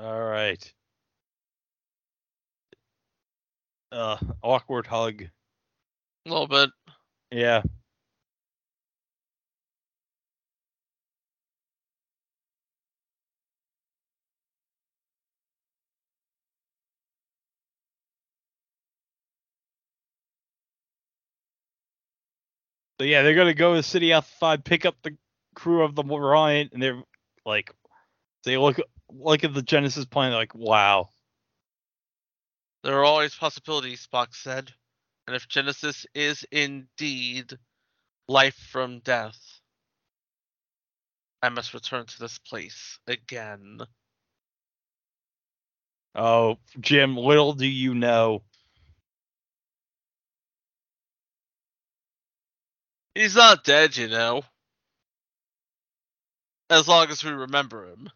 All right. Uh, awkward hug. A little bit. Yeah. So yeah, they're gonna go to Ceti Alpha Five, pick up the crew of the Orion, and they're like, they look look at the Genesis planet, like, wow. There are always possibilities, Spock said. And if Genesis is indeed life from death, I must return to this place again. Oh, Jim, little do you know. He's not dead, you know. As long as we remember him.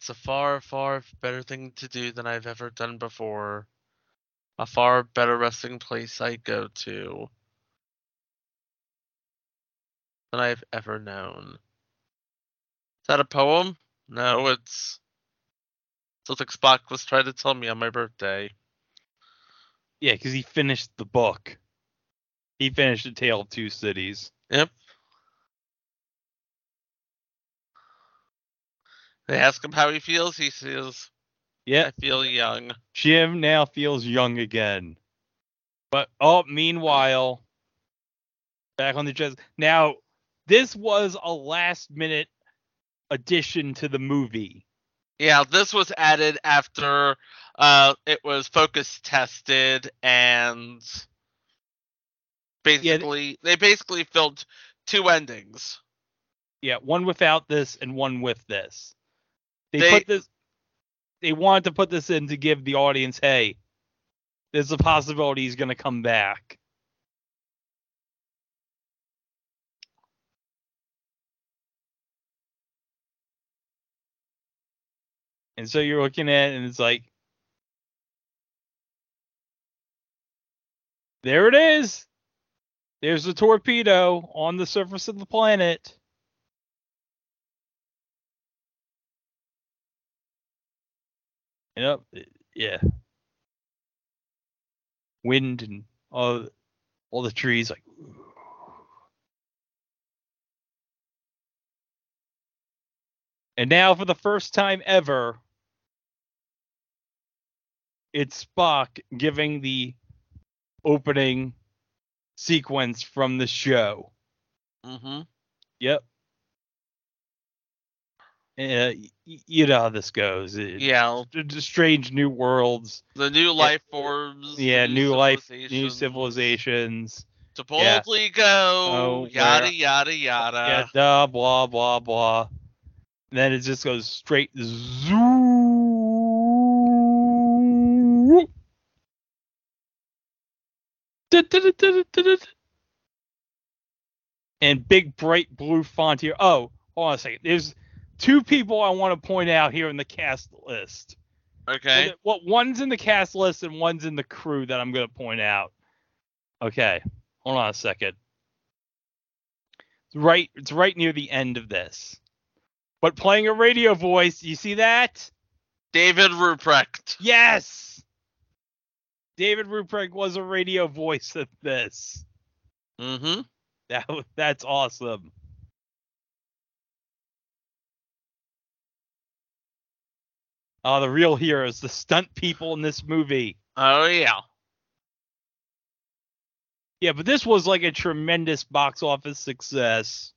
It's a far, far better thing to do than I've ever done before. A far better resting place I go to than I've ever known. Is that a poem? No, it's think Spock was trying to tell me on my birthday. Yeah, because he finished the book. He finished A Tale of Two Cities. Yep. They ask him how he feels. He says, Yeah, "I feel young." Jim now feels young again. But oh, meanwhile, back on the jazz. Now, this was a last minute addition to the movie. Yeah, this was added after uh, it was focus tested and basically they basically filmed two endings. Yeah, one without this and one with this. They, They- put this. They wanted to put this in to give the audience, hey, there's a possibility he's gonna come back. And so you're looking at it and it's like, there it is. There's a torpedo on the surface of the planet. Yep. Yeah. Wind and all all the trees like And now for the first time ever it's Spock giving the opening sequence from the show. Mm-hmm. Yep. Uh, you know how this goes. Yeah, strange new worlds. the new life forms. Yeah, new life, new civilizations. To Yeah. go, Oh, yada where- yada yada. yeah, duh, blah, blah, blah. And then it just goes straight zoom. And big bright blue font here. Oh, hold on a second. There's two people I want to point out here in the cast list. Okay. Well, one's in the cast list and one's in the crew that I'm going to point out. Okay, hold on a second. It's right, it's right near the end of this. But playing a radio voice, you see that? David Ruprecht. Yes. David Ruprecht was a radio voice at this. Mm-hmm. That that's awesome. Oh, the real heroes, the stunt people in this movie. Oh yeah. Yeah, but this was like a tremendous box office success.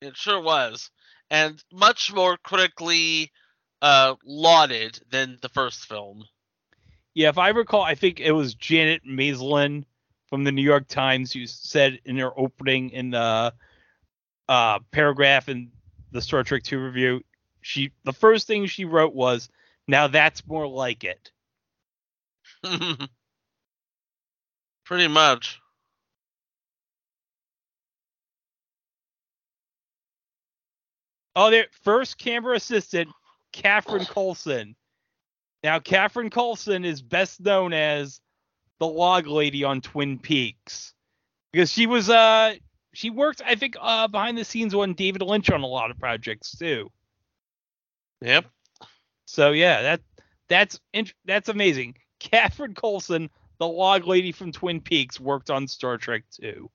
It sure was, and much more critically uh, lauded than the first film. Yeah, if I recall, I think it was Janet Maslin from the New York Times who said in her opening in the uh, paragraph in the Star Trek 2 review, she the first thing she wrote was, "Now that's more like it." Pretty much. Oh, there first camera assistant, Catherine Coulson. Now, Catherine Coulson is best known as the log lady on Twin Peaks because she was uh she worked I think uh behind the scenes on David Lynch on a lot of projects too. Yep. So yeah, that that's that's amazing. Catherine Coulson, the log lady from Twin Peaks, worked on Star Trek too.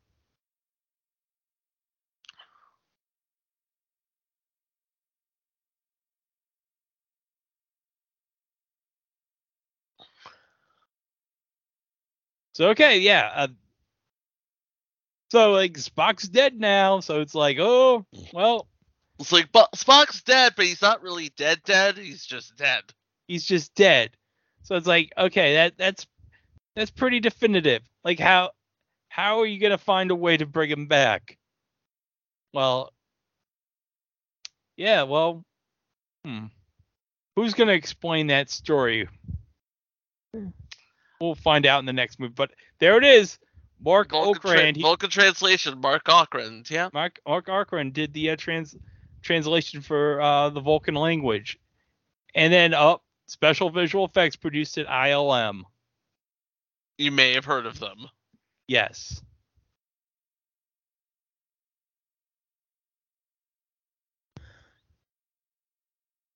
So okay, yeah. Uh, so like Spock's dead now, so it's like, oh well, It's like but Spock's dead, but he's not really dead. Dead. He's just dead. he's just dead. So it's like, okay, that that's that's pretty definitive. Like how how are you gonna find a way to bring him back? Well, yeah, well, hmm. Who's gonna explain that story? We'll find out in the next movie. But there it is. Marc Vulcan, tra- Okrand. he- Vulcan translation. Marc Okrand. Yeah. Marc Marc Okrand did the uh, trans translation for uh, the Vulcan language, and then up special visual effects produced at ILM. You may have heard of them. Yes.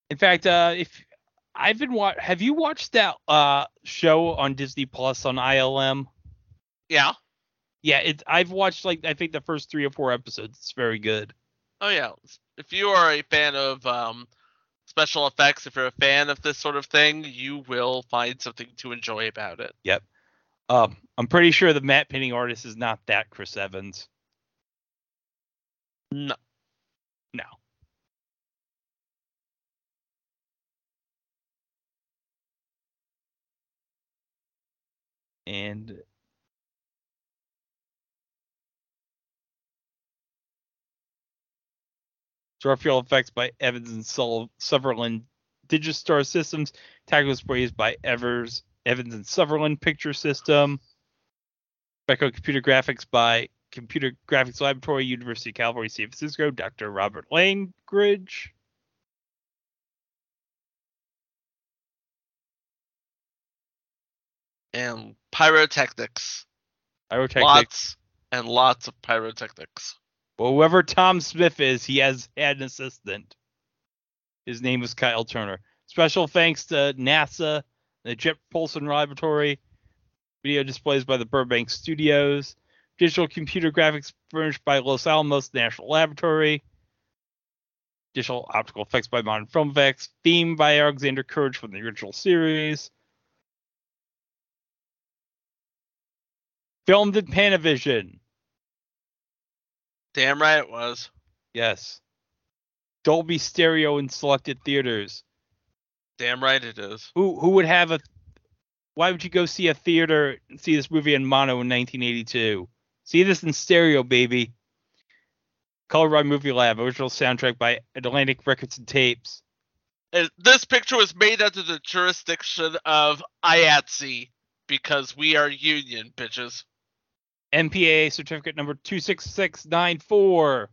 In fact, uh, if I've been wa- Have you watched that uh show on Disney Plus on ILM? Yeah. Yeah, it's. I've watched like I think the first three or four episodes. It's very good. Oh yeah. If you are a fan of um, special effects, if you're a fan of this sort of thing, you will find something to enjoy about it. Yep. Um, I'm pretty sure the matte painting artist is not that Chris Evans. No. No. And Starfield effects by Evans and Sul- Sutherland Digistar Systems. Tactical sprays by Evers Evans and Sutherland Picture System. Becco Computer Graphics by Computer Graphics Laboratory, University of California, San Francisco, Dr. Robert Langridge. And pyrotechnics. Pyrotechnics. Lots and lots of pyrotechnics. Well, whoever Tom Smith is, he has had an assistant. His name is Kyle Turner. Special thanks to NASA, the Jet Propulsion Laboratory, video displays by the Burbank Studios, digital computer graphics furnished by Los Alamos National Laboratory, digital optical effects by Modern Film Effects, theme by Alexander Courage from the original series. Filmed in Panavision. Damn right it was. Yes. Dolby Stereo in selected theaters. Damn right it is. Who who would have a? Why would you go see a theater and see this movie in mono in 1982? See this in stereo, baby. Color by Movielab. Original soundtrack by Atlantic Records and Tapes. And this picture was made under the jurisdiction of IATSE because we are union, bitches. MPAA certificate number 26694.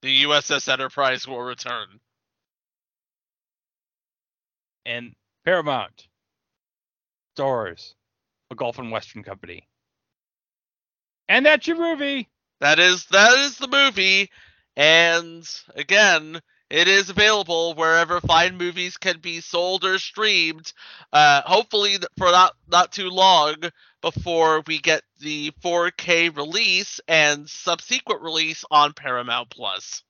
The USS Enterprise will return. And Paramount stars a Gulf and Western Company. And that's your movie. That is that is the movie, and again, it is available wherever fine movies can be sold or streamed. Uh, hopefully for not not too long before we get the 4K release and subsequent release on Paramount Plus.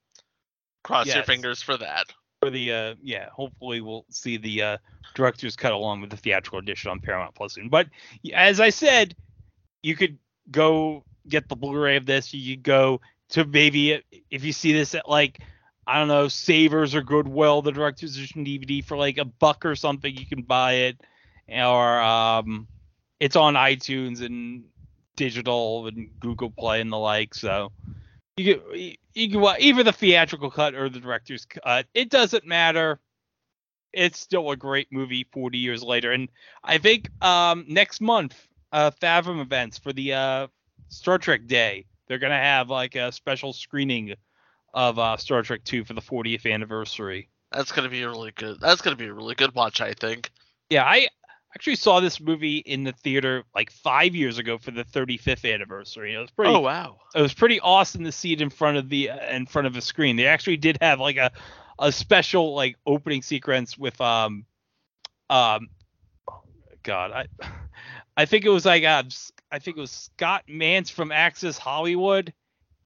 Cross your fingers for that. For the uh yeah, hopefully we'll see the uh director's cut along with the theatrical edition on Paramount Plus soon. But as I said, you could go get the Blu-ray of this. You could go to maybe if you see this at like I don't know, Savers or Goodwill, the director's edition DVD for like a buck or something, you can buy it. Or um it's on iTunes and digital and Google Play and the like. So you can you can wa- either the theatrical cut or the director's cut. It doesn't matter. It's still a great movie 40 years later. And I think um next month, uh Fathom events for the uh Star Trek Day, they're gonna have like a special screening of uh Star Trek 2 for the 40th anniversary. That's gonna be a really good. That's gonna be a really good watch, I think. Yeah, I actually saw this movie in the theater like five years ago for the 35th anniversary. It was pretty. Oh wow. It was pretty awesome to see it in front of the in front of a screen. They actually did have like a a special like opening sequence with um um God I I think it was like uh, I think it was Scott Mantz from Access Hollywood.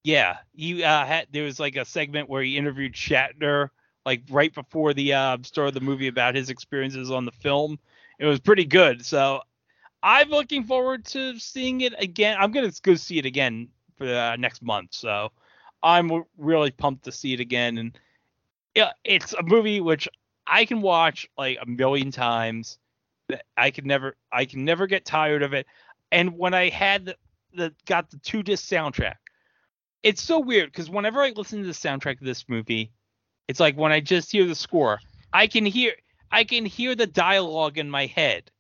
Yeah, he uh, had there was like a segment where he interviewed Shatner like right before the uh, start of the movie about his experiences on the film. It was pretty good. So I'm looking forward to seeing it again. I'm gonna go see it again for uh, next month. So I'm really pumped to see it again. And yeah, it's a movie which I can watch like a million times. I can never, I can never get tired of it. And when I had the, the got the two disc soundtrack, it's so weird because whenever I listen to the soundtrack of this movie, it's like when I just hear the score, I can hear, I can hear the dialogue in my head.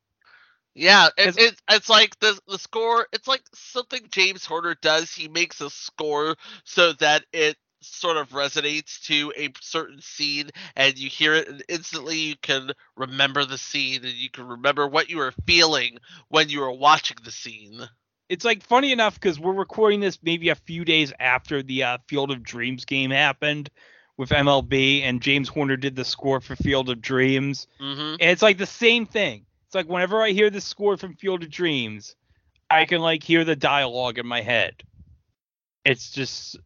Yeah, it, it, it's like the the score. It's like something James Horner does. He makes a score so that it sort of resonates to a certain scene, and you hear it, and instantly you can remember the scene, and you can remember what you were feeling when you were watching the scene. It's like funny enough because we're recording this maybe a few days after the uh, Field of Dreams game happened with MLB, and James Horner did the score for Field of Dreams. Mm-hmm. And it's like the same thing. It's like whenever I hear the score from Field of Dreams, I can like hear the dialogue in my head. It's just,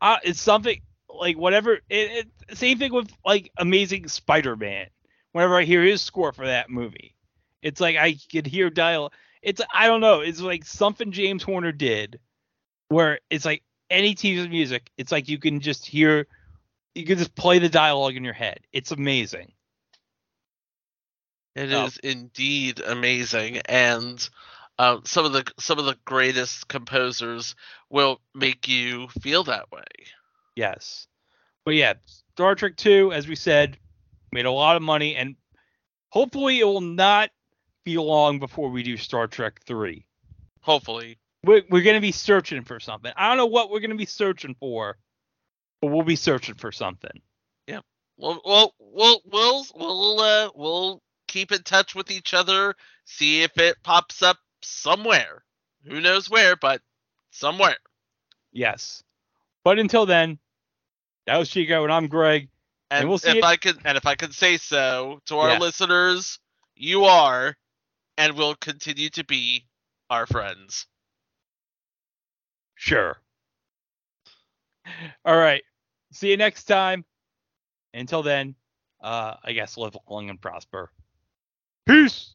uh, it's something like whatever. It, it same thing with like Amazing Spider-Man. Whenever I hear his score for that movie, it's like I could hear dialogue. It's I don't know. It's like something James Horner did, where it's like any of music. It's like you can just hear, you can just play the dialogue in your head. It's amazing. It is Oh. indeed amazing, and uh, some of the some of the greatest composers will make you feel that way. Yes. But yeah, Star Trek 2, as we said, made a lot of money, and hopefully it will not be long before we do Star Trek 3. Hopefully, We're, we're going to be searching for something. I don't know what we're going to be searching for, but we'll be searching for something. Yeah. We'll we'll we'll we'll we'll, uh, we'll keep in touch with each other, see if it pops up somewhere. Who knows where, but somewhere. Yes. But until then, that was Chico, and I'm Greg. And, And we'll see if it- I could, and if I could say so to our Yeah. listeners, you are, and will continue to be, our friends. Sure. All right. See you next time. Until then, uh, I guess live long and prosper. Peace.